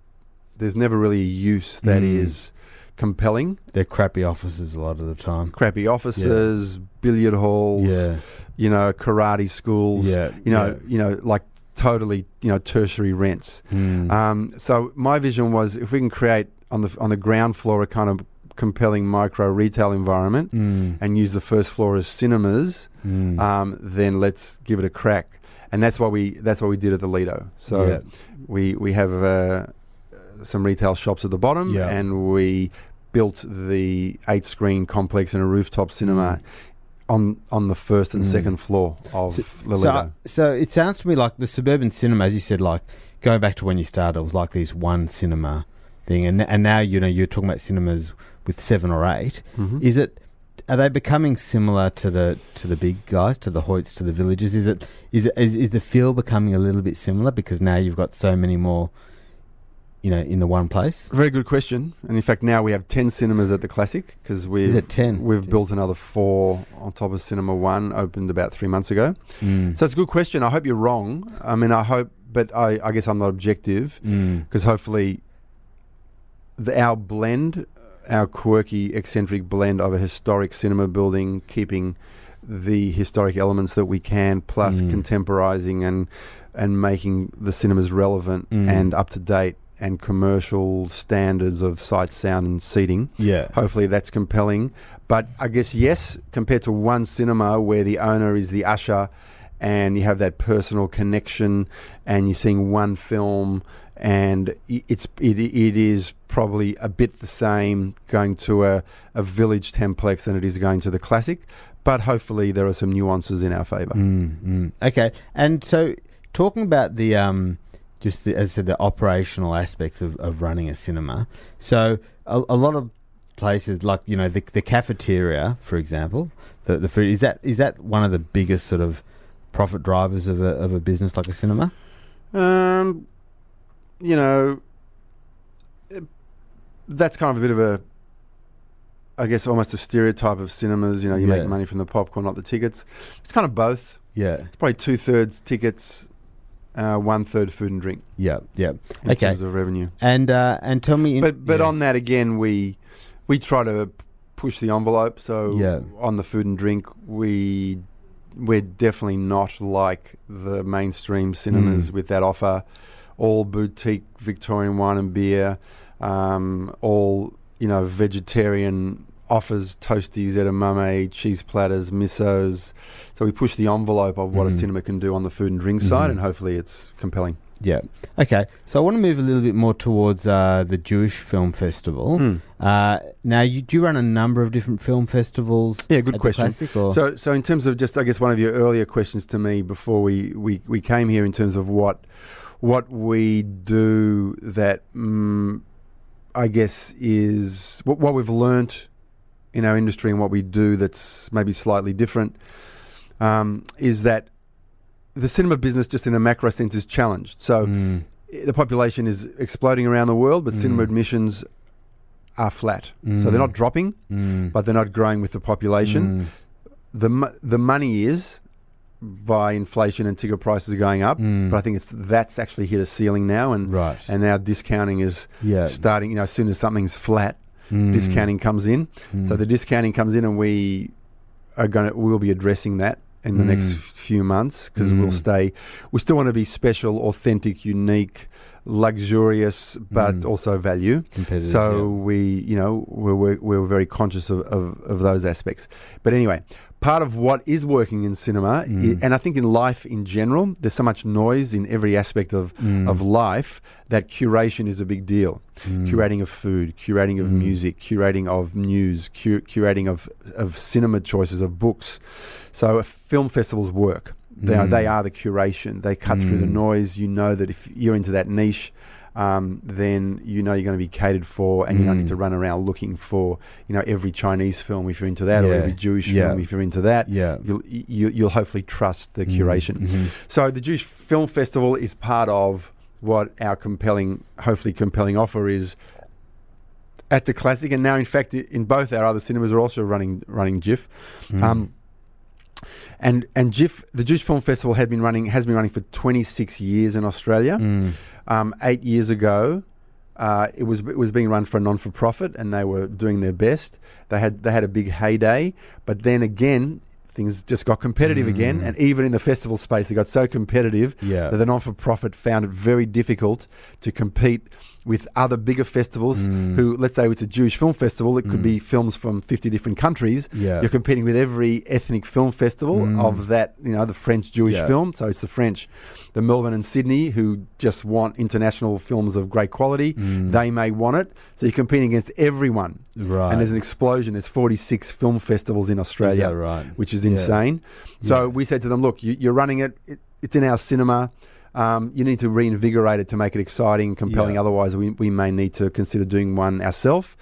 [SPEAKER 3] There's never really a use that
[SPEAKER 1] Mm.
[SPEAKER 3] is compelling.
[SPEAKER 1] They're crappy offices a lot of the time.
[SPEAKER 3] Crappy offices, billiard halls,
[SPEAKER 1] Yeah.
[SPEAKER 3] you know, karate schools,
[SPEAKER 1] Yeah.
[SPEAKER 3] you know, you know, like totally, you know, tertiary rents.
[SPEAKER 1] yeah. Mm.
[SPEAKER 3] Um, so my vision was if we can create on the on the ground floor a kind of compelling micro retail environment
[SPEAKER 1] Mm.
[SPEAKER 3] and use the first floor as cinemas,
[SPEAKER 1] Mm.
[SPEAKER 3] um, then let's give it a crack. And that's what we that's what we did at the Lido. So
[SPEAKER 1] Yeah.
[SPEAKER 3] we we have uh, some retail shops at the bottom,
[SPEAKER 1] Yeah.
[SPEAKER 3] and we built the eight screen complex and a rooftop cinema on on the first and
[SPEAKER 1] Mm.
[SPEAKER 3] second floor of
[SPEAKER 1] So-
[SPEAKER 3] Lido.
[SPEAKER 1] so it sounds to me like the suburban cinema, as you said, like going back to when you started, it was like this one cinema thing, and and now you know you're talking about cinemas with seven or 8
[SPEAKER 3] Mhm.
[SPEAKER 1] Is it? Are they becoming similar to the to the big guys, to the Hoyts, to the villages? Is it is it is, is the feel becoming a little bit similar because now you've got so many more, you know, in the one place?
[SPEAKER 3] Very good question. And in fact, now we have 10 cinemas at the Classic because we've,
[SPEAKER 1] Is it 10?
[SPEAKER 3] we've built another four on top of Cinema One, opened about three months ago.
[SPEAKER 1] Mm.
[SPEAKER 3] So it's a good question. I hope you're wrong. I mean, I hope, but I, I guess I'm not objective
[SPEAKER 1] Mm.
[SPEAKER 3] because hopefully the, our blend, our quirky, eccentric blend of a historic cinema building, keeping the historic elements that we can, plus
[SPEAKER 1] Mm.
[SPEAKER 3] contemporizing and and making the cinemas relevant
[SPEAKER 1] Mm.
[SPEAKER 3] and up to date and commercial standards of sight, sound, and seating.
[SPEAKER 1] Yeah.
[SPEAKER 3] Hopefully, that's compelling. But I guess yes, compared to one cinema where the owner is the usher, and you have that personal connection, and you're seeing one film, and it's it, it is probably a bit the same going to a, a village templex than it is going to the classic. But hopefully, there are some nuances in our favour.
[SPEAKER 1] Mm, mm. Okay, and so talking about the um, just the, as I said, the operational aspects of, of running a cinema. So a, a lot of places, like you know, the, the cafeteria, for example, the the food is that is that one of the biggest sort of profit drivers of a of a business like a cinema.
[SPEAKER 3] Um, you know, that's kind of a bit of a, I guess, almost a stereotype of cinemas. You know, you
[SPEAKER 1] Yeah.
[SPEAKER 3] make money from the popcorn, not the tickets. It's kind of both.
[SPEAKER 1] Yeah,
[SPEAKER 3] It's probably two thirds tickets, uh, one third food and drink
[SPEAKER 1] yeah, yeah.
[SPEAKER 3] in
[SPEAKER 1] Okay.
[SPEAKER 3] terms of revenue.
[SPEAKER 1] And uh, and tell me,
[SPEAKER 3] But but
[SPEAKER 1] yeah.
[SPEAKER 3] on that again, we we try to push the envelope. So
[SPEAKER 1] Yeah.
[SPEAKER 3] on the food and drink, we we're definitely not like the mainstream cinemas
[SPEAKER 1] Mm.
[SPEAKER 3] with that offer. All boutique Victorian wine and beer, um, all you know vegetarian offers, toasties, edamame, cheese platters, missos. So we push the envelope of what
[SPEAKER 1] Mm.
[SPEAKER 3] a cinema can do on the food and drink side,
[SPEAKER 1] Mhm.
[SPEAKER 3] and hopefully it's compelling.
[SPEAKER 1] yeah. Okay, so I want to move a little bit more towards uh, the Jewish Film Festival.
[SPEAKER 3] Mm.
[SPEAKER 1] Uh, now, you do you run a number of different film festivals.
[SPEAKER 3] Yeah, good question. So, so in terms of just, I guess one of your earlier questions to me before we, we, we came here, in terms of what what we do that mm, I guess is what, what we've learnt in our industry and what we do that's maybe slightly different um, is that the cinema business, just in a macro sense, is challenged. So
[SPEAKER 1] Mm,
[SPEAKER 3] the population is exploding around the world, but cinema
[SPEAKER 1] Mm.
[SPEAKER 3] admissions are flat. So
[SPEAKER 1] Mm.
[SPEAKER 3] they're not dropping,
[SPEAKER 1] mm,
[SPEAKER 3] but they're not growing with the population
[SPEAKER 1] mm,
[SPEAKER 3] the the money is by inflation and ticket prices going up,
[SPEAKER 1] Mm.
[SPEAKER 3] but I think it's that's actually hit a ceiling now, and
[SPEAKER 1] Right.
[SPEAKER 3] and now discounting is
[SPEAKER 1] Yeah.
[SPEAKER 3] starting. You know, as soon as something's flat,
[SPEAKER 1] Mm.
[SPEAKER 3] discounting comes in. So
[SPEAKER 1] Mm.
[SPEAKER 3] the discounting comes in, and we are going to we'll be addressing that in the next
[SPEAKER 1] Mm.
[SPEAKER 3] few months because
[SPEAKER 1] Mm.
[SPEAKER 3] we'll stay. We still want to be special, authentic, unique, luxurious, but
[SPEAKER 1] Mm.
[SPEAKER 3] also value. So we, you know, we're, we're, we're very conscious of, of, of those aspects. But anyway, part of what is working in cinema,
[SPEAKER 1] Mm.
[SPEAKER 3] and I think in life in general, there's so much noise in every aspect of.
[SPEAKER 1] Mm.
[SPEAKER 3] of life that curation is a big deal.
[SPEAKER 1] Mm.
[SPEAKER 3] Curating of food, curating of
[SPEAKER 1] Mm.
[SPEAKER 3] music, curating of news, cu- curating of, of cinema choices, of books. So uh, film festivals work. They, are,
[SPEAKER 1] Mm.
[SPEAKER 3] they are the curation. They cut through the
[SPEAKER 1] Mm.
[SPEAKER 3] noise. You know that if you're into that niche, um, then you know you're going to be catered for, and you don't need
[SPEAKER 1] Mm.
[SPEAKER 3] to run around looking for, you know, every Chinese film if you're into that, or
[SPEAKER 1] Yeah.
[SPEAKER 3] every Jewish
[SPEAKER 1] Yeah.
[SPEAKER 3] film if you're into that.
[SPEAKER 1] Yeah.
[SPEAKER 3] You'll you, you'll hopefully trust the
[SPEAKER 1] Mm.
[SPEAKER 3] curation.
[SPEAKER 1] Mhm.
[SPEAKER 3] So the Jewish Film Festival is part of what our compelling, hopefully compelling offer is at the classic, and now in fact i- in both our other cinemas are also running running JIFF.
[SPEAKER 1] Mm.
[SPEAKER 3] Um, and and JIFF, the Jewish Film Festival had been running has been running for 26 years in Australia.
[SPEAKER 1] Mm.
[SPEAKER 3] Um, eight years ago, uh, it was it was being run for a non for profit, and they were doing their best. They had they had a big heyday, but then again, things just got competitive again,
[SPEAKER 1] Mm.
[SPEAKER 3] and even in the festival space, they got so competitive
[SPEAKER 1] Yeah.
[SPEAKER 3] that the non for profit found it very difficult to compete with other bigger festivals.
[SPEAKER 1] Mm.
[SPEAKER 3] Who, let's say, it's a Jewish film festival, it could
[SPEAKER 1] Mm.
[SPEAKER 3] be films from 50 different countries.
[SPEAKER 1] Yeah.
[SPEAKER 3] You're competing with every ethnic film festival
[SPEAKER 1] Mm.
[SPEAKER 3] of that, you know, the French Jewish
[SPEAKER 1] Yeah.
[SPEAKER 3] film. So it's the French, the Melbourne and Sydney, who just want international films of great quality.
[SPEAKER 1] Mm.
[SPEAKER 3] They may want it. So you're competing against everyone.
[SPEAKER 1] right.
[SPEAKER 3] And there's an explosion. There's 46 film festivals in
[SPEAKER 1] Is
[SPEAKER 3] Australia,
[SPEAKER 1] that right?
[SPEAKER 3] which is
[SPEAKER 1] Yeah.
[SPEAKER 3] insane. So
[SPEAKER 1] Yeah.
[SPEAKER 3] we said to them, look, you, you're running it. it. It's in our cinema. Um, you need to reinvigorate it to make it exciting, and compelling.
[SPEAKER 1] Yeah.
[SPEAKER 3] Otherwise, we, we may need to consider doing one ourselves.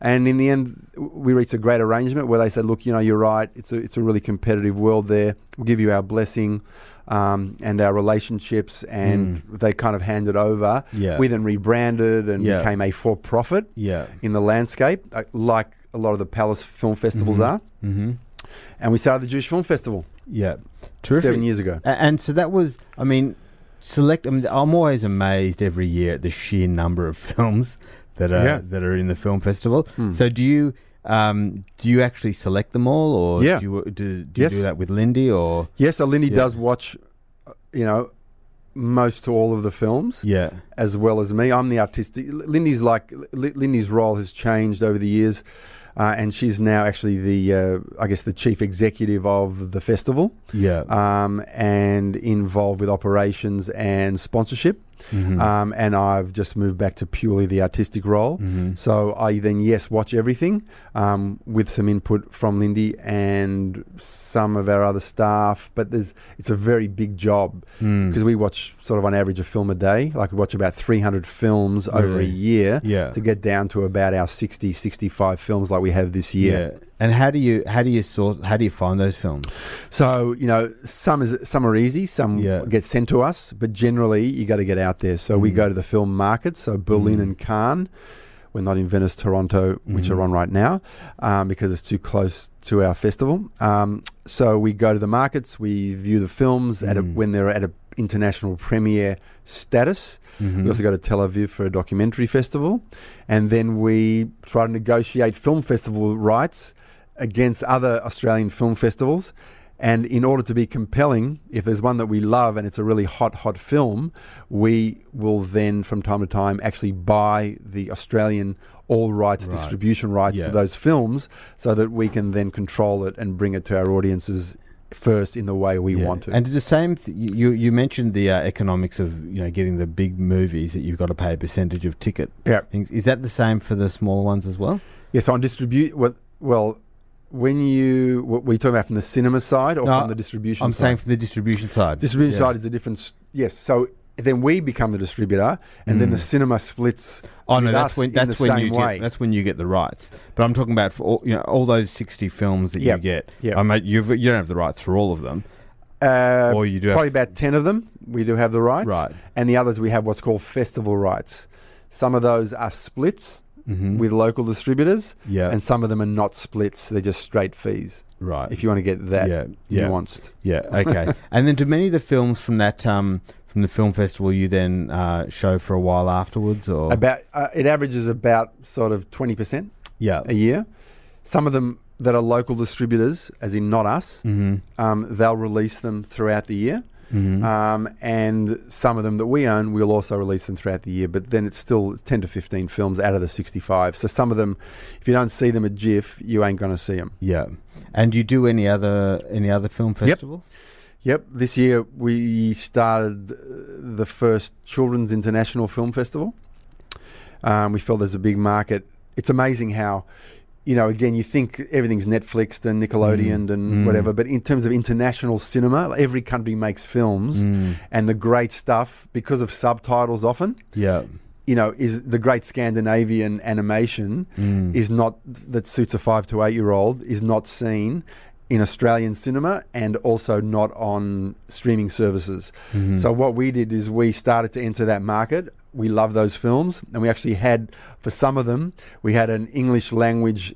[SPEAKER 3] And in the end, we reached a great arrangement where they said, "Look, you know, you're right. It's a it's a really competitive world there. We'll give you our blessing um, and our relationships." And they kind of handed over.
[SPEAKER 1] Mm. Yeah.
[SPEAKER 3] We then rebranded and
[SPEAKER 1] Yeah.
[SPEAKER 3] became a for-profit
[SPEAKER 1] yeah.
[SPEAKER 3] in the landscape, uh, like a lot of the Palace film festivals
[SPEAKER 1] Mhm.
[SPEAKER 3] are.
[SPEAKER 1] Mm-hmm.
[SPEAKER 3] And we started the Jewish Film Festival
[SPEAKER 1] Yeah. Terrific.
[SPEAKER 3] seven years ago.
[SPEAKER 1] And so that was, I mean, select. I mean, I'm always amazed every year at the sheer number of films that are
[SPEAKER 3] Yeah.
[SPEAKER 1] that are in the film festival.
[SPEAKER 3] Hmm.
[SPEAKER 1] So do you um, do you actually select them all, or
[SPEAKER 3] Yeah.
[SPEAKER 1] do you do, do
[SPEAKER 3] Yes.
[SPEAKER 1] you do that with Lindy, or
[SPEAKER 3] Yes, so Lindy
[SPEAKER 1] Yeah.
[SPEAKER 3] does watch, uh, you know, most to all of the films.
[SPEAKER 1] yeah,
[SPEAKER 3] as well as me. I'm the artistic. Lindy's like Lindy's role has changed over the years, uh, and she's now actually the uh, I guess the chief executive of the festival,
[SPEAKER 1] yeah,
[SPEAKER 3] um, and involved with operations and sponsorship.
[SPEAKER 1] Mhm.
[SPEAKER 3] Um, and I've just moved back to purely the artistic role.
[SPEAKER 1] Mhm.
[SPEAKER 3] So I then yes watch everything um, with some input from Lindy and some of our other staff. But there's it's a very big job
[SPEAKER 1] Mm.
[SPEAKER 3] because we watch sort of on average a film a day. Like we watch about 300 films over a year
[SPEAKER 1] yeah,
[SPEAKER 3] to get down to about our 60, 65 films like we have this year.
[SPEAKER 1] yeah. And how do you how do you sort how do you find those films?
[SPEAKER 3] So you know, some is some are easy, some
[SPEAKER 1] Yeah.
[SPEAKER 3] get sent to us, but generally you got to get out there. So we
[SPEAKER 1] Mm.
[SPEAKER 3] go to the film markets, so Berlin
[SPEAKER 1] Mm.
[SPEAKER 3] and Cannes. We're not in Venice, Toronto, which
[SPEAKER 1] Mhm.
[SPEAKER 3] are on right now, um, because it's too close to our festival. Um, so we go to the markets, we view the films at a,
[SPEAKER 1] Mm.
[SPEAKER 3] when they're at an international premiere status.
[SPEAKER 1] Mhm.
[SPEAKER 3] We also go to Tel Aviv for a documentary festival, and then we try to negotiate film festival rights against other Australian film festivals. And in order to be compelling, if there's one that we love and it's a really hot, hot film, we will then, from time to time, actually buy the Australian all rights, distribution rights
[SPEAKER 1] Yeah.
[SPEAKER 3] to those films so that we can then control it and bring it to our audiences first in the way we
[SPEAKER 1] Yeah.
[SPEAKER 3] want to.
[SPEAKER 1] And it's the same. Th- you you mentioned the uh, economics of you know getting the big movies that you've got to pay a percentage of ticket
[SPEAKER 3] yeah.
[SPEAKER 1] things. Is that the same for the smaller ones as well?
[SPEAKER 3] Yes, on distribute. Well, well, when you what were you talking about from the cinema side or
[SPEAKER 1] No,
[SPEAKER 3] from the distribution?
[SPEAKER 1] I'm
[SPEAKER 3] side?
[SPEAKER 1] saying from the distribution side.
[SPEAKER 3] distribution
[SPEAKER 1] Yeah.
[SPEAKER 3] side is a different. Yes, so then we become the distributor, and then the
[SPEAKER 1] Mm.
[SPEAKER 3] cinema splits.
[SPEAKER 1] Oh no, that's when that's when you
[SPEAKER 3] way.
[SPEAKER 1] get that's when you get the rights. But I'm talking about for all you know all those sixty films that
[SPEAKER 3] Yep.
[SPEAKER 1] you get.
[SPEAKER 3] Yep.
[SPEAKER 1] I mean, you've, you don't have the rights for all of them,
[SPEAKER 3] Uh,
[SPEAKER 1] or you do
[SPEAKER 3] probably about ten of them. We do have the rights,
[SPEAKER 1] right.
[SPEAKER 3] and the others we have what's called festival rights. Some of those are splits.
[SPEAKER 1] Mhm.
[SPEAKER 3] with local distributors,
[SPEAKER 1] yeah,
[SPEAKER 3] and some of them are not splits; they're just straight fees.
[SPEAKER 1] right.
[SPEAKER 3] If you want to get that
[SPEAKER 1] yeah, yeah,
[SPEAKER 3] nuanced,
[SPEAKER 1] yeah. Okay. and then, do many of the films from that um from the film festival you then uh, show for a while afterwards, or
[SPEAKER 3] about uh, it averages about sort of twenty percent
[SPEAKER 1] yeah,
[SPEAKER 3] a year. Some of them that are local distributors, as in not us,
[SPEAKER 1] mm-hmm.
[SPEAKER 3] um, they'll release them throughout the year.
[SPEAKER 1] Mm-hmm.
[SPEAKER 3] Um, and some of them that we own, we'll also release them throughout the year. But then it's still 10 to 15 films out of the 65. So some of them, if you don't see them at JIFF, you ain't going to see them.
[SPEAKER 1] yeah. And do you do any other any other film festivals?
[SPEAKER 3] Yep. Yep, This year we started the first Children's International Film Festival. Um, we felt there's a big market. It's amazing how, you know, again, you think everything's Netflixed and Nickelodeon and
[SPEAKER 1] Mm.
[SPEAKER 3] whatever, but in terms of international cinema, every country makes films.
[SPEAKER 1] Mm.
[SPEAKER 3] And the great stuff, because of subtitles often,
[SPEAKER 1] Yeah.
[SPEAKER 3] you know, is the great Scandinavian animation
[SPEAKER 1] Mm.
[SPEAKER 3] is not that suits a five to eight year old is not seen in Australian cinema and also not on streaming services.
[SPEAKER 1] Mhm.
[SPEAKER 3] So what we did is we started to enter that market. We love those films, and we actually had for some of them we had an English language.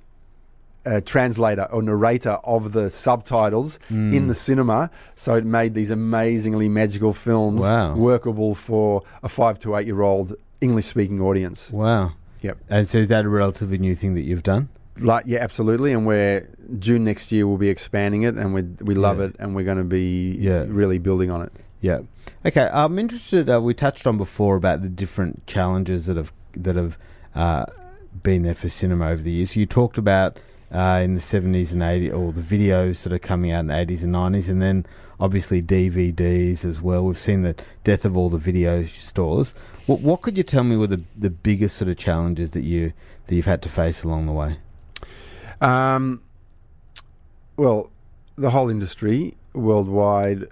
[SPEAKER 3] Uh, translator or narrator of the subtitles
[SPEAKER 1] Mm.
[SPEAKER 3] in the cinema, so it made these amazingly magical films
[SPEAKER 1] Wow.
[SPEAKER 3] workable for a five to eight year old English speaking audience.
[SPEAKER 1] Wow.
[SPEAKER 3] Yep.
[SPEAKER 1] And so is that a relatively new thing that you've done?
[SPEAKER 3] Like yeah, absolutely, and we're June next year we'll be expanding it, and we we love
[SPEAKER 1] Yeah.
[SPEAKER 3] it, and we're going to be
[SPEAKER 1] Yeah.
[SPEAKER 3] really building on it.
[SPEAKER 1] Yeah. Okay. I'm interested. Uh, we touched on before about the different challenges that have that have uh, been there for cinema over the years. You talked about uh, in the 70s and 80s, or the videos that are coming out in the 80s and 90s, and then obviously DVDs as well. We've seen the death of all the video stores. What, what could you tell me were the, the biggest sort of challenges that you that you've had to face along the way?
[SPEAKER 3] Um, well, the whole industry worldwide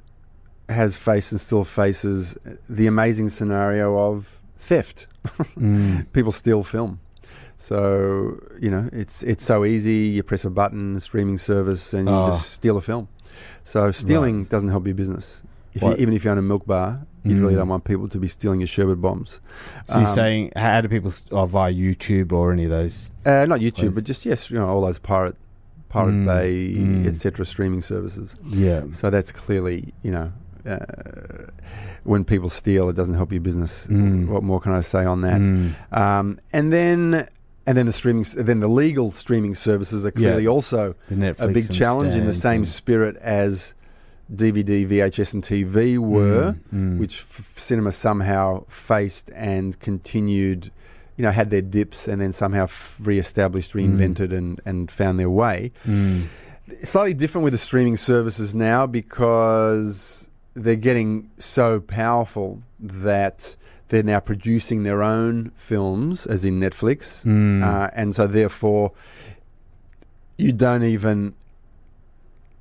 [SPEAKER 3] has faced and still faces the amazing scenario of theft.
[SPEAKER 1] Mm.
[SPEAKER 3] People steal film. So you know it's it's so easy. You press a button, streaming service, and you
[SPEAKER 1] Oh.
[SPEAKER 3] just steal a film. So stealing doesn't help your business. If you, even if you own a milk bar, you really
[SPEAKER 1] Mm.
[SPEAKER 3] don't want people to be stealing your sherbet bombs.
[SPEAKER 1] So you're
[SPEAKER 3] Um,
[SPEAKER 1] saying how do people oh, via YouTube or any of those?
[SPEAKER 3] Uh, not YouTube, but just yes, you know all those pirate, Pirate
[SPEAKER 1] Mm,
[SPEAKER 3] Bay,
[SPEAKER 1] mm.
[SPEAKER 3] etc. streaming services.
[SPEAKER 1] Yeah.
[SPEAKER 3] So that's clearly you know uh, when people steal, it doesn't help your business.
[SPEAKER 1] Mm.
[SPEAKER 3] What more can I say on that?
[SPEAKER 1] Mm.
[SPEAKER 3] Um, and then and then the streaming, then the legal streaming services are clearly
[SPEAKER 1] Yeah.
[SPEAKER 3] also a big challenge in the same spirit as DVD, VHS, and TV were
[SPEAKER 1] Mm, mm.
[SPEAKER 3] which f- cinema somehow faced and continued, you know, had their dips and then somehow f- re-established, reinvented, and, and found their way.
[SPEAKER 1] Mm.
[SPEAKER 3] Slightly different with the streaming services now because they're getting so powerful that they're now producing their own films, as in Netflix,
[SPEAKER 1] Mm.
[SPEAKER 3] uh, and so therefore you don't even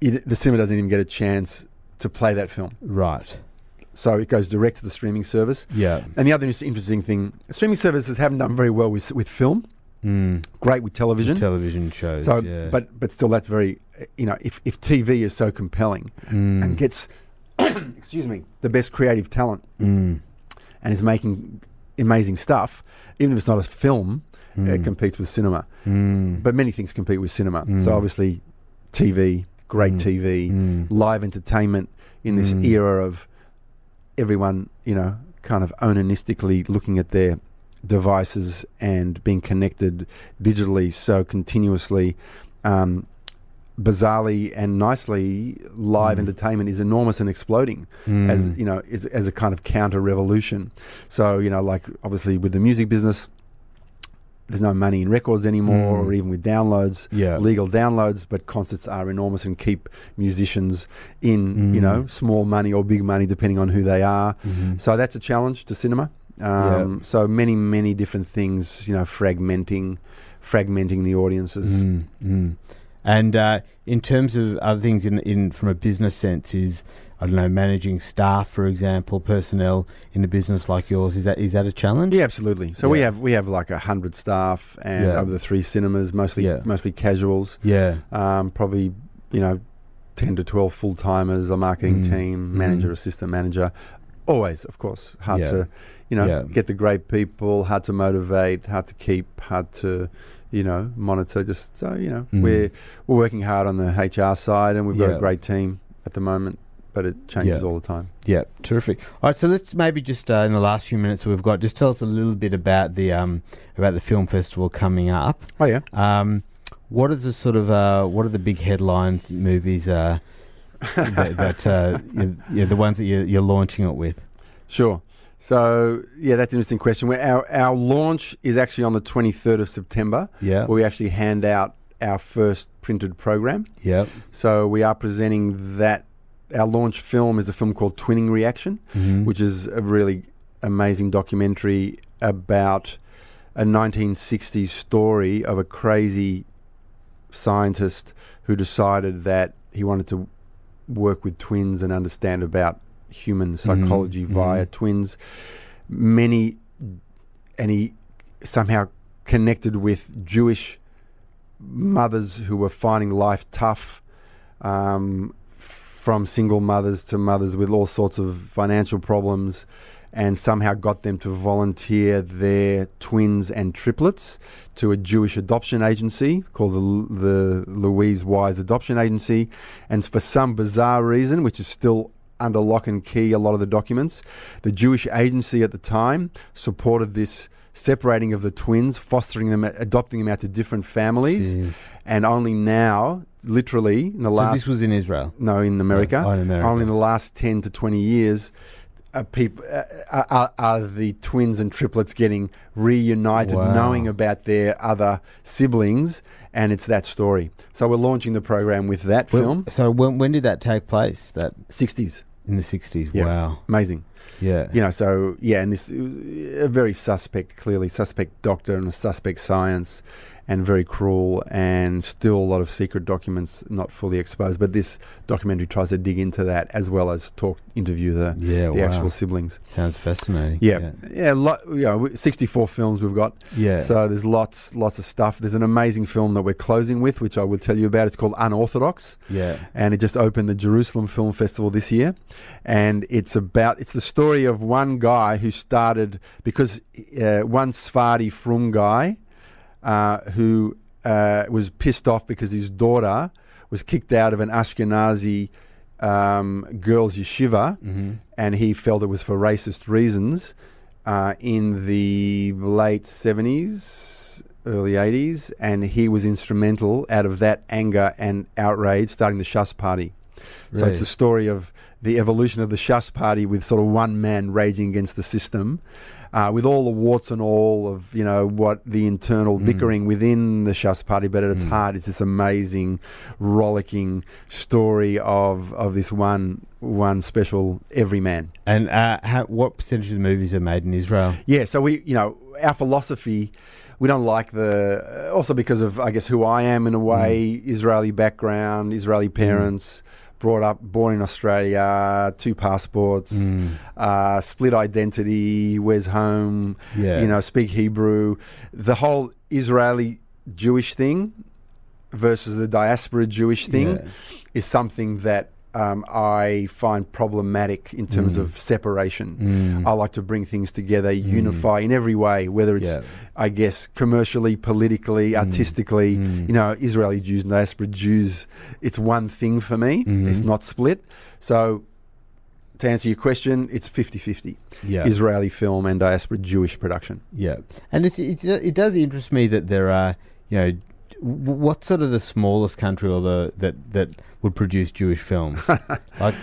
[SPEAKER 3] you, the cinema doesn't even get a chance to play that film.
[SPEAKER 1] right.
[SPEAKER 3] So it goes direct to the streaming service.
[SPEAKER 1] Yeah.
[SPEAKER 3] And the other interesting thing, streaming services haven't done very well with with film.
[SPEAKER 1] Mm.
[SPEAKER 3] Great with television.
[SPEAKER 1] Television shows.
[SPEAKER 3] so,
[SPEAKER 1] yeah.
[SPEAKER 3] but but still, that's very you know if if TV is so compelling
[SPEAKER 1] Mm.
[SPEAKER 3] and gets excuse me the best creative talent
[SPEAKER 1] Mm.
[SPEAKER 3] and is making amazing stuff, even if it's not a film, it competes with cinema.
[SPEAKER 1] Mm.
[SPEAKER 3] But many things compete with cinema. So obviously, TV, great
[SPEAKER 1] Mm.
[SPEAKER 3] TV,
[SPEAKER 1] Mm.
[SPEAKER 3] live entertainment in this
[SPEAKER 1] Mm.
[SPEAKER 3] era of everyone, you know, kind of onanistically looking at their devices and being connected digitally so continuously. Um, bizarrely and nicely, live
[SPEAKER 1] Mm.
[SPEAKER 3] entertainment is enormous and exploding
[SPEAKER 1] Mm.
[SPEAKER 3] as you know, is, as a kind of counter revolution. So you know, like obviously with the music business, there's no money in records anymore,
[SPEAKER 1] Mm.
[SPEAKER 3] or even with downloads
[SPEAKER 1] yeah.
[SPEAKER 3] legal downloads, but concerts are enormous and keep musicians in, you
[SPEAKER 1] Mm.
[SPEAKER 3] know, small money or big money, depending on who they are.
[SPEAKER 1] Mhm.
[SPEAKER 3] So that's a challenge to cinema. Um, So many, many different things, you know, fragmenting, fragmenting the audiences.
[SPEAKER 1] Mm, mm. And uh, in terms of other things, in, in from a business sense, is I don't know managing staff, for example, personnel in a business like yours. Is that is that a challenge?
[SPEAKER 3] Yeah, absolutely. So we have we have like a hundred staff, and
[SPEAKER 1] Yeah.
[SPEAKER 3] over the three cinemas, mostly
[SPEAKER 1] Yeah.
[SPEAKER 3] mostly casuals.
[SPEAKER 1] Yeah.
[SPEAKER 3] Um, probably you know, ten to twelve full timers, a marketing
[SPEAKER 1] Mm,
[SPEAKER 3] team,
[SPEAKER 1] mm.
[SPEAKER 3] manager, assistant manager. Always, of course, hard
[SPEAKER 1] Yeah.
[SPEAKER 3] to, you know,
[SPEAKER 1] Yeah.
[SPEAKER 3] get the great people, hard to motivate, hard to keep, hard to, you know, monitor. Just so you know,
[SPEAKER 1] Mm.
[SPEAKER 3] we're we're working hard on the HR side, and we've got
[SPEAKER 1] Yeah.
[SPEAKER 3] a great team at the moment, but it changes
[SPEAKER 1] Yeah.
[SPEAKER 3] all the time.
[SPEAKER 1] Yeah, terrific. All right, so let's maybe just uh, in the last few minutes we've got, just tell us a little bit about the um, about the film festival coming up.
[SPEAKER 3] Oh yeah.
[SPEAKER 1] Um, what is the sort of uh, what are the big headline movies uh, that, that uh, you yeah, the ones that you're, you're launching it with?
[SPEAKER 3] Sure. So yeah, that's an interesting question. Our our launch is actually on the twenty third of September,
[SPEAKER 1] Yeah,
[SPEAKER 3] where we actually hand out our first printed program.
[SPEAKER 1] yeah,
[SPEAKER 3] So we are presenting that. Our launch film is a film called Twinning Reaction,
[SPEAKER 1] Mhm.
[SPEAKER 3] which is a really amazing documentary about a 1960s story of a crazy scientist who decided that he wanted to work with twins and understand about human psychology
[SPEAKER 1] mhm.
[SPEAKER 3] via twins. Many, and he somehow connected with Jewish mothers who were finding life tough. Um, from single mothers to mothers with all sorts of financial problems and somehow got them to volunteer their twins and triplets to a Jewish adoption agency called the, the Louise Wise Adoption Agency. And for some bizarre reason, which is still under lock and key, a lot of the documents, the Jewish agency at the time supported this separating of the twins, fostering them, adopting them out to different families.
[SPEAKER 1] Jeez.
[SPEAKER 3] And only now, literally, in the
[SPEAKER 1] So
[SPEAKER 3] last
[SPEAKER 1] this was in Israel.
[SPEAKER 3] no, in America.
[SPEAKER 1] Oh, in America.
[SPEAKER 3] Only in the last 10 to 20 years, uh, people, uh, are, are the twins and triplets getting reunited,
[SPEAKER 1] Wow.
[SPEAKER 3] knowing about their other siblings, and it's that story. So we're launching the program with that
[SPEAKER 1] Well,
[SPEAKER 3] film.
[SPEAKER 1] So when when did that take place? That
[SPEAKER 3] 60s.
[SPEAKER 1] In the sixties.
[SPEAKER 3] Yeah.
[SPEAKER 1] Wow.
[SPEAKER 3] Amazing.
[SPEAKER 1] Yeah.
[SPEAKER 3] You know, so yeah, and this a very suspect, clearly suspect doctor and a suspect science, and very cruel, and still a lot of secret documents not fully exposed. But this documentary tries to dig into that as well as talk, interview the
[SPEAKER 1] Yeah.
[SPEAKER 3] the
[SPEAKER 1] wow.
[SPEAKER 3] actual siblings.
[SPEAKER 1] Sounds fascinating.
[SPEAKER 3] Yeah, yeah, lo- you know, we- 64 films we've got.
[SPEAKER 1] Yeah.
[SPEAKER 3] So there's lots, lots of stuff. There's an amazing film that we're closing with, which I will tell you about. It's called Unorthodox
[SPEAKER 1] yeah.
[SPEAKER 3] and it just opened the Jerusalem Film Festival this year. And it's about it's the story of one guy who started because uh, one Sephardi frum guy uh, who uh, was pissed off because his daughter was kicked out of an Ashkenazi um, girls' yeshiva,
[SPEAKER 1] Mm-hmm.
[SPEAKER 3] and he felt it was for racist reasons. Uh, in the late 70s, early 80s, and he was instrumental out of that anger and outrage starting the Shas Party. So it's a story of the evolution of the Shas Party with sort of one man raging against the system, uh, with all the warts and all of you know what the internal
[SPEAKER 1] Mm.
[SPEAKER 3] bickering within the Shas Party. But at its
[SPEAKER 1] Mm.
[SPEAKER 3] heart, it's this amazing, rollicking story of of this one one special everyman.
[SPEAKER 1] And uh, how, what percentage of the movies are made in Israel?
[SPEAKER 3] Yeah, so we, you know, our philosophy, we don't like the, also because of, I guess, who I am in a way, Israeli background, Israeli parents, brought up, born in Australia, two passports,
[SPEAKER 1] Mm.
[SPEAKER 3] uh, split identity, where's home,
[SPEAKER 1] Yeah.
[SPEAKER 3] you know, speak Hebrew. The whole Israeli Jewish thing versus the diaspora Jewish thing
[SPEAKER 1] Yeah.
[SPEAKER 3] is something that um, I find problematic in terms
[SPEAKER 1] Mm.
[SPEAKER 3] of separation.
[SPEAKER 1] Mm.
[SPEAKER 3] I like to bring things together, unify in every way, whether it's,
[SPEAKER 1] Yeah.
[SPEAKER 3] I guess, commercially, politically, artistically.
[SPEAKER 1] Mm.
[SPEAKER 3] You know, Israeli Jews and diaspora Jews, it's one thing for me.
[SPEAKER 1] Mhm.
[SPEAKER 3] It's not split. So, to answer your question, it's 50 50
[SPEAKER 1] Yeah.
[SPEAKER 3] Israeli film and diaspora Jewish production.
[SPEAKER 1] Yeah, and it's, it it does interest me that there are you know what's sort of the smallest country or the that that would produce Jewish films like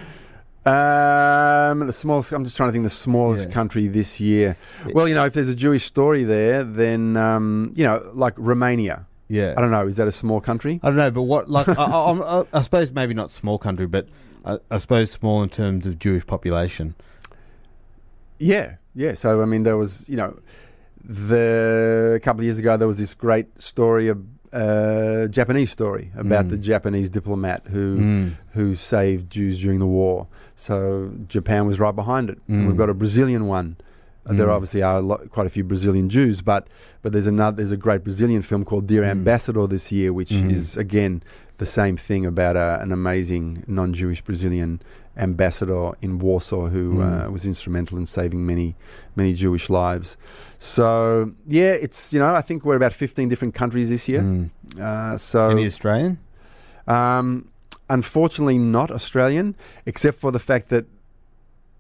[SPEAKER 3] Um, the smallest. I'm just trying to think the smallest
[SPEAKER 1] Yeah.
[SPEAKER 3] country this year. Well, you know, if there's a Jewish story there, then um, you know, like Romania.
[SPEAKER 1] yeah
[SPEAKER 3] I don't know. Is that a small country?
[SPEAKER 1] I don't know but what like I, I, I, I suppose maybe not small country but I, I suppose small in terms of Jewish population
[SPEAKER 3] Yeah, yeah. So I mean, there was you know, the a couple of years ago there was this great story, a uh, Japanese story about
[SPEAKER 1] Mm.
[SPEAKER 3] the Japanese diplomat who
[SPEAKER 1] Mm.
[SPEAKER 3] who saved Jews during the war. So Japan was right behind it. And
[SPEAKER 1] Mm.
[SPEAKER 3] we've got a Brazilian one Uh, There
[SPEAKER 1] Mm.
[SPEAKER 3] obviously are a lot, quite a few Brazilian Jews, but but there's another there's a great Brazilian film called Dear
[SPEAKER 1] Mm.
[SPEAKER 3] Ambassador this year, which
[SPEAKER 1] Mhm.
[SPEAKER 3] is again the same thing about a, an amazing non-Jewish Brazilian ambassador in Warsaw who
[SPEAKER 1] Mm.
[SPEAKER 3] uh, was instrumental in saving many many Jewish lives. So yeah, it's you know I think we're about 15 different countries this year.
[SPEAKER 1] Mm.
[SPEAKER 3] Uh, so
[SPEAKER 1] Any Australian?
[SPEAKER 3] um, unfortunately, not Australian, except for the fact that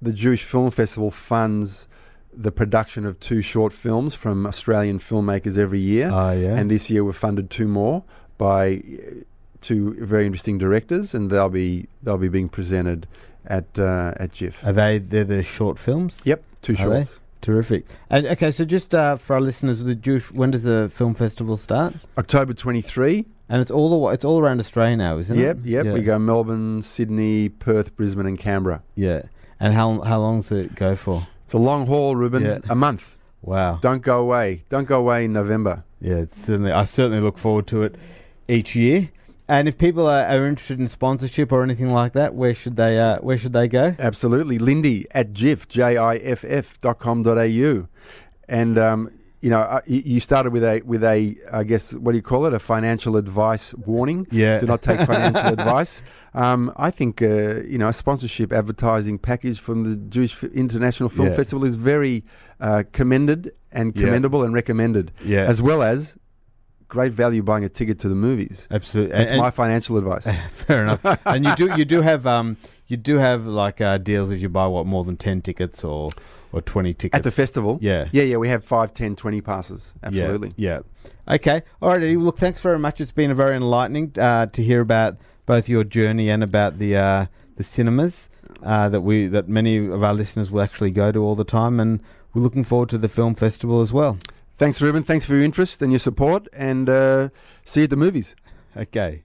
[SPEAKER 3] the Jewish Film Festival funds the production of two short films from Australian filmmakers every year.
[SPEAKER 1] Oh, yeah.
[SPEAKER 3] And this year we've funded two more by two very interesting directors, and they'll be they'll be being presented at uh, at JIFF.
[SPEAKER 1] Are they? They're the short films.
[SPEAKER 3] Yep, two
[SPEAKER 1] Are they?
[SPEAKER 3] shorts.
[SPEAKER 1] Terrific. And okay, so just uh, for our listeners, the Jewish, when does the film festival start?
[SPEAKER 3] October twenty three.
[SPEAKER 1] And it's all the it's all around Australia now, isn't
[SPEAKER 3] Yep,
[SPEAKER 1] it?
[SPEAKER 3] yep.
[SPEAKER 1] Yeah.
[SPEAKER 3] We go Melbourne, Sydney, Perth, Brisbane, and Canberra.
[SPEAKER 1] Yeah. And how how long does it go for?
[SPEAKER 3] It's a long haul, Ruben.
[SPEAKER 1] Yeah.
[SPEAKER 3] A month.
[SPEAKER 1] Wow.
[SPEAKER 3] Don't go away. Don't go away in November.
[SPEAKER 1] Yeah, it's certainly. I certainly look forward to it each year. And if people are, are interested in sponsorship or anything like that, where should they uh, where should they go?
[SPEAKER 3] Absolutely. Lindy at jiff, J-I-F-F dot com dot au. And, um, you know, uh, you started with a, with a, I guess, what do you call it? A financial advice warning.
[SPEAKER 1] Yeah.
[SPEAKER 3] Do not take financial advice. Um, I think, uh, you know, a sponsorship advertising package from the Jewish International Film
[SPEAKER 1] Yeah.
[SPEAKER 3] Festival is very uh, commended and
[SPEAKER 1] Yeah.
[SPEAKER 3] commendable and recommended,
[SPEAKER 1] Yeah.
[SPEAKER 3] as well as great value buying a ticket to the movies.
[SPEAKER 1] Absolutely.
[SPEAKER 3] That's
[SPEAKER 1] And-
[SPEAKER 3] my financial advice.
[SPEAKER 1] Fair enough. and you do you do have um you do have like uh, deals if you buy what more than ten tickets or or twenty tickets
[SPEAKER 3] At the festival?
[SPEAKER 1] Yeah.
[SPEAKER 3] Yeah, yeah, we have 5, 10, 20 passes. Absolutely.
[SPEAKER 1] Yeah. yeah. Okay. All right, Eddie. Look, thanks very much. It's been a very enlightening uh, to hear about both your journey and about the uh, the cinemas uh, that we that many of our listeners will actually go to all the time, and we're looking forward to the film festival as well.
[SPEAKER 3] Thanks, Ruben. Thanks for your interest and your support, and uh, see you at the movies.
[SPEAKER 1] Okay.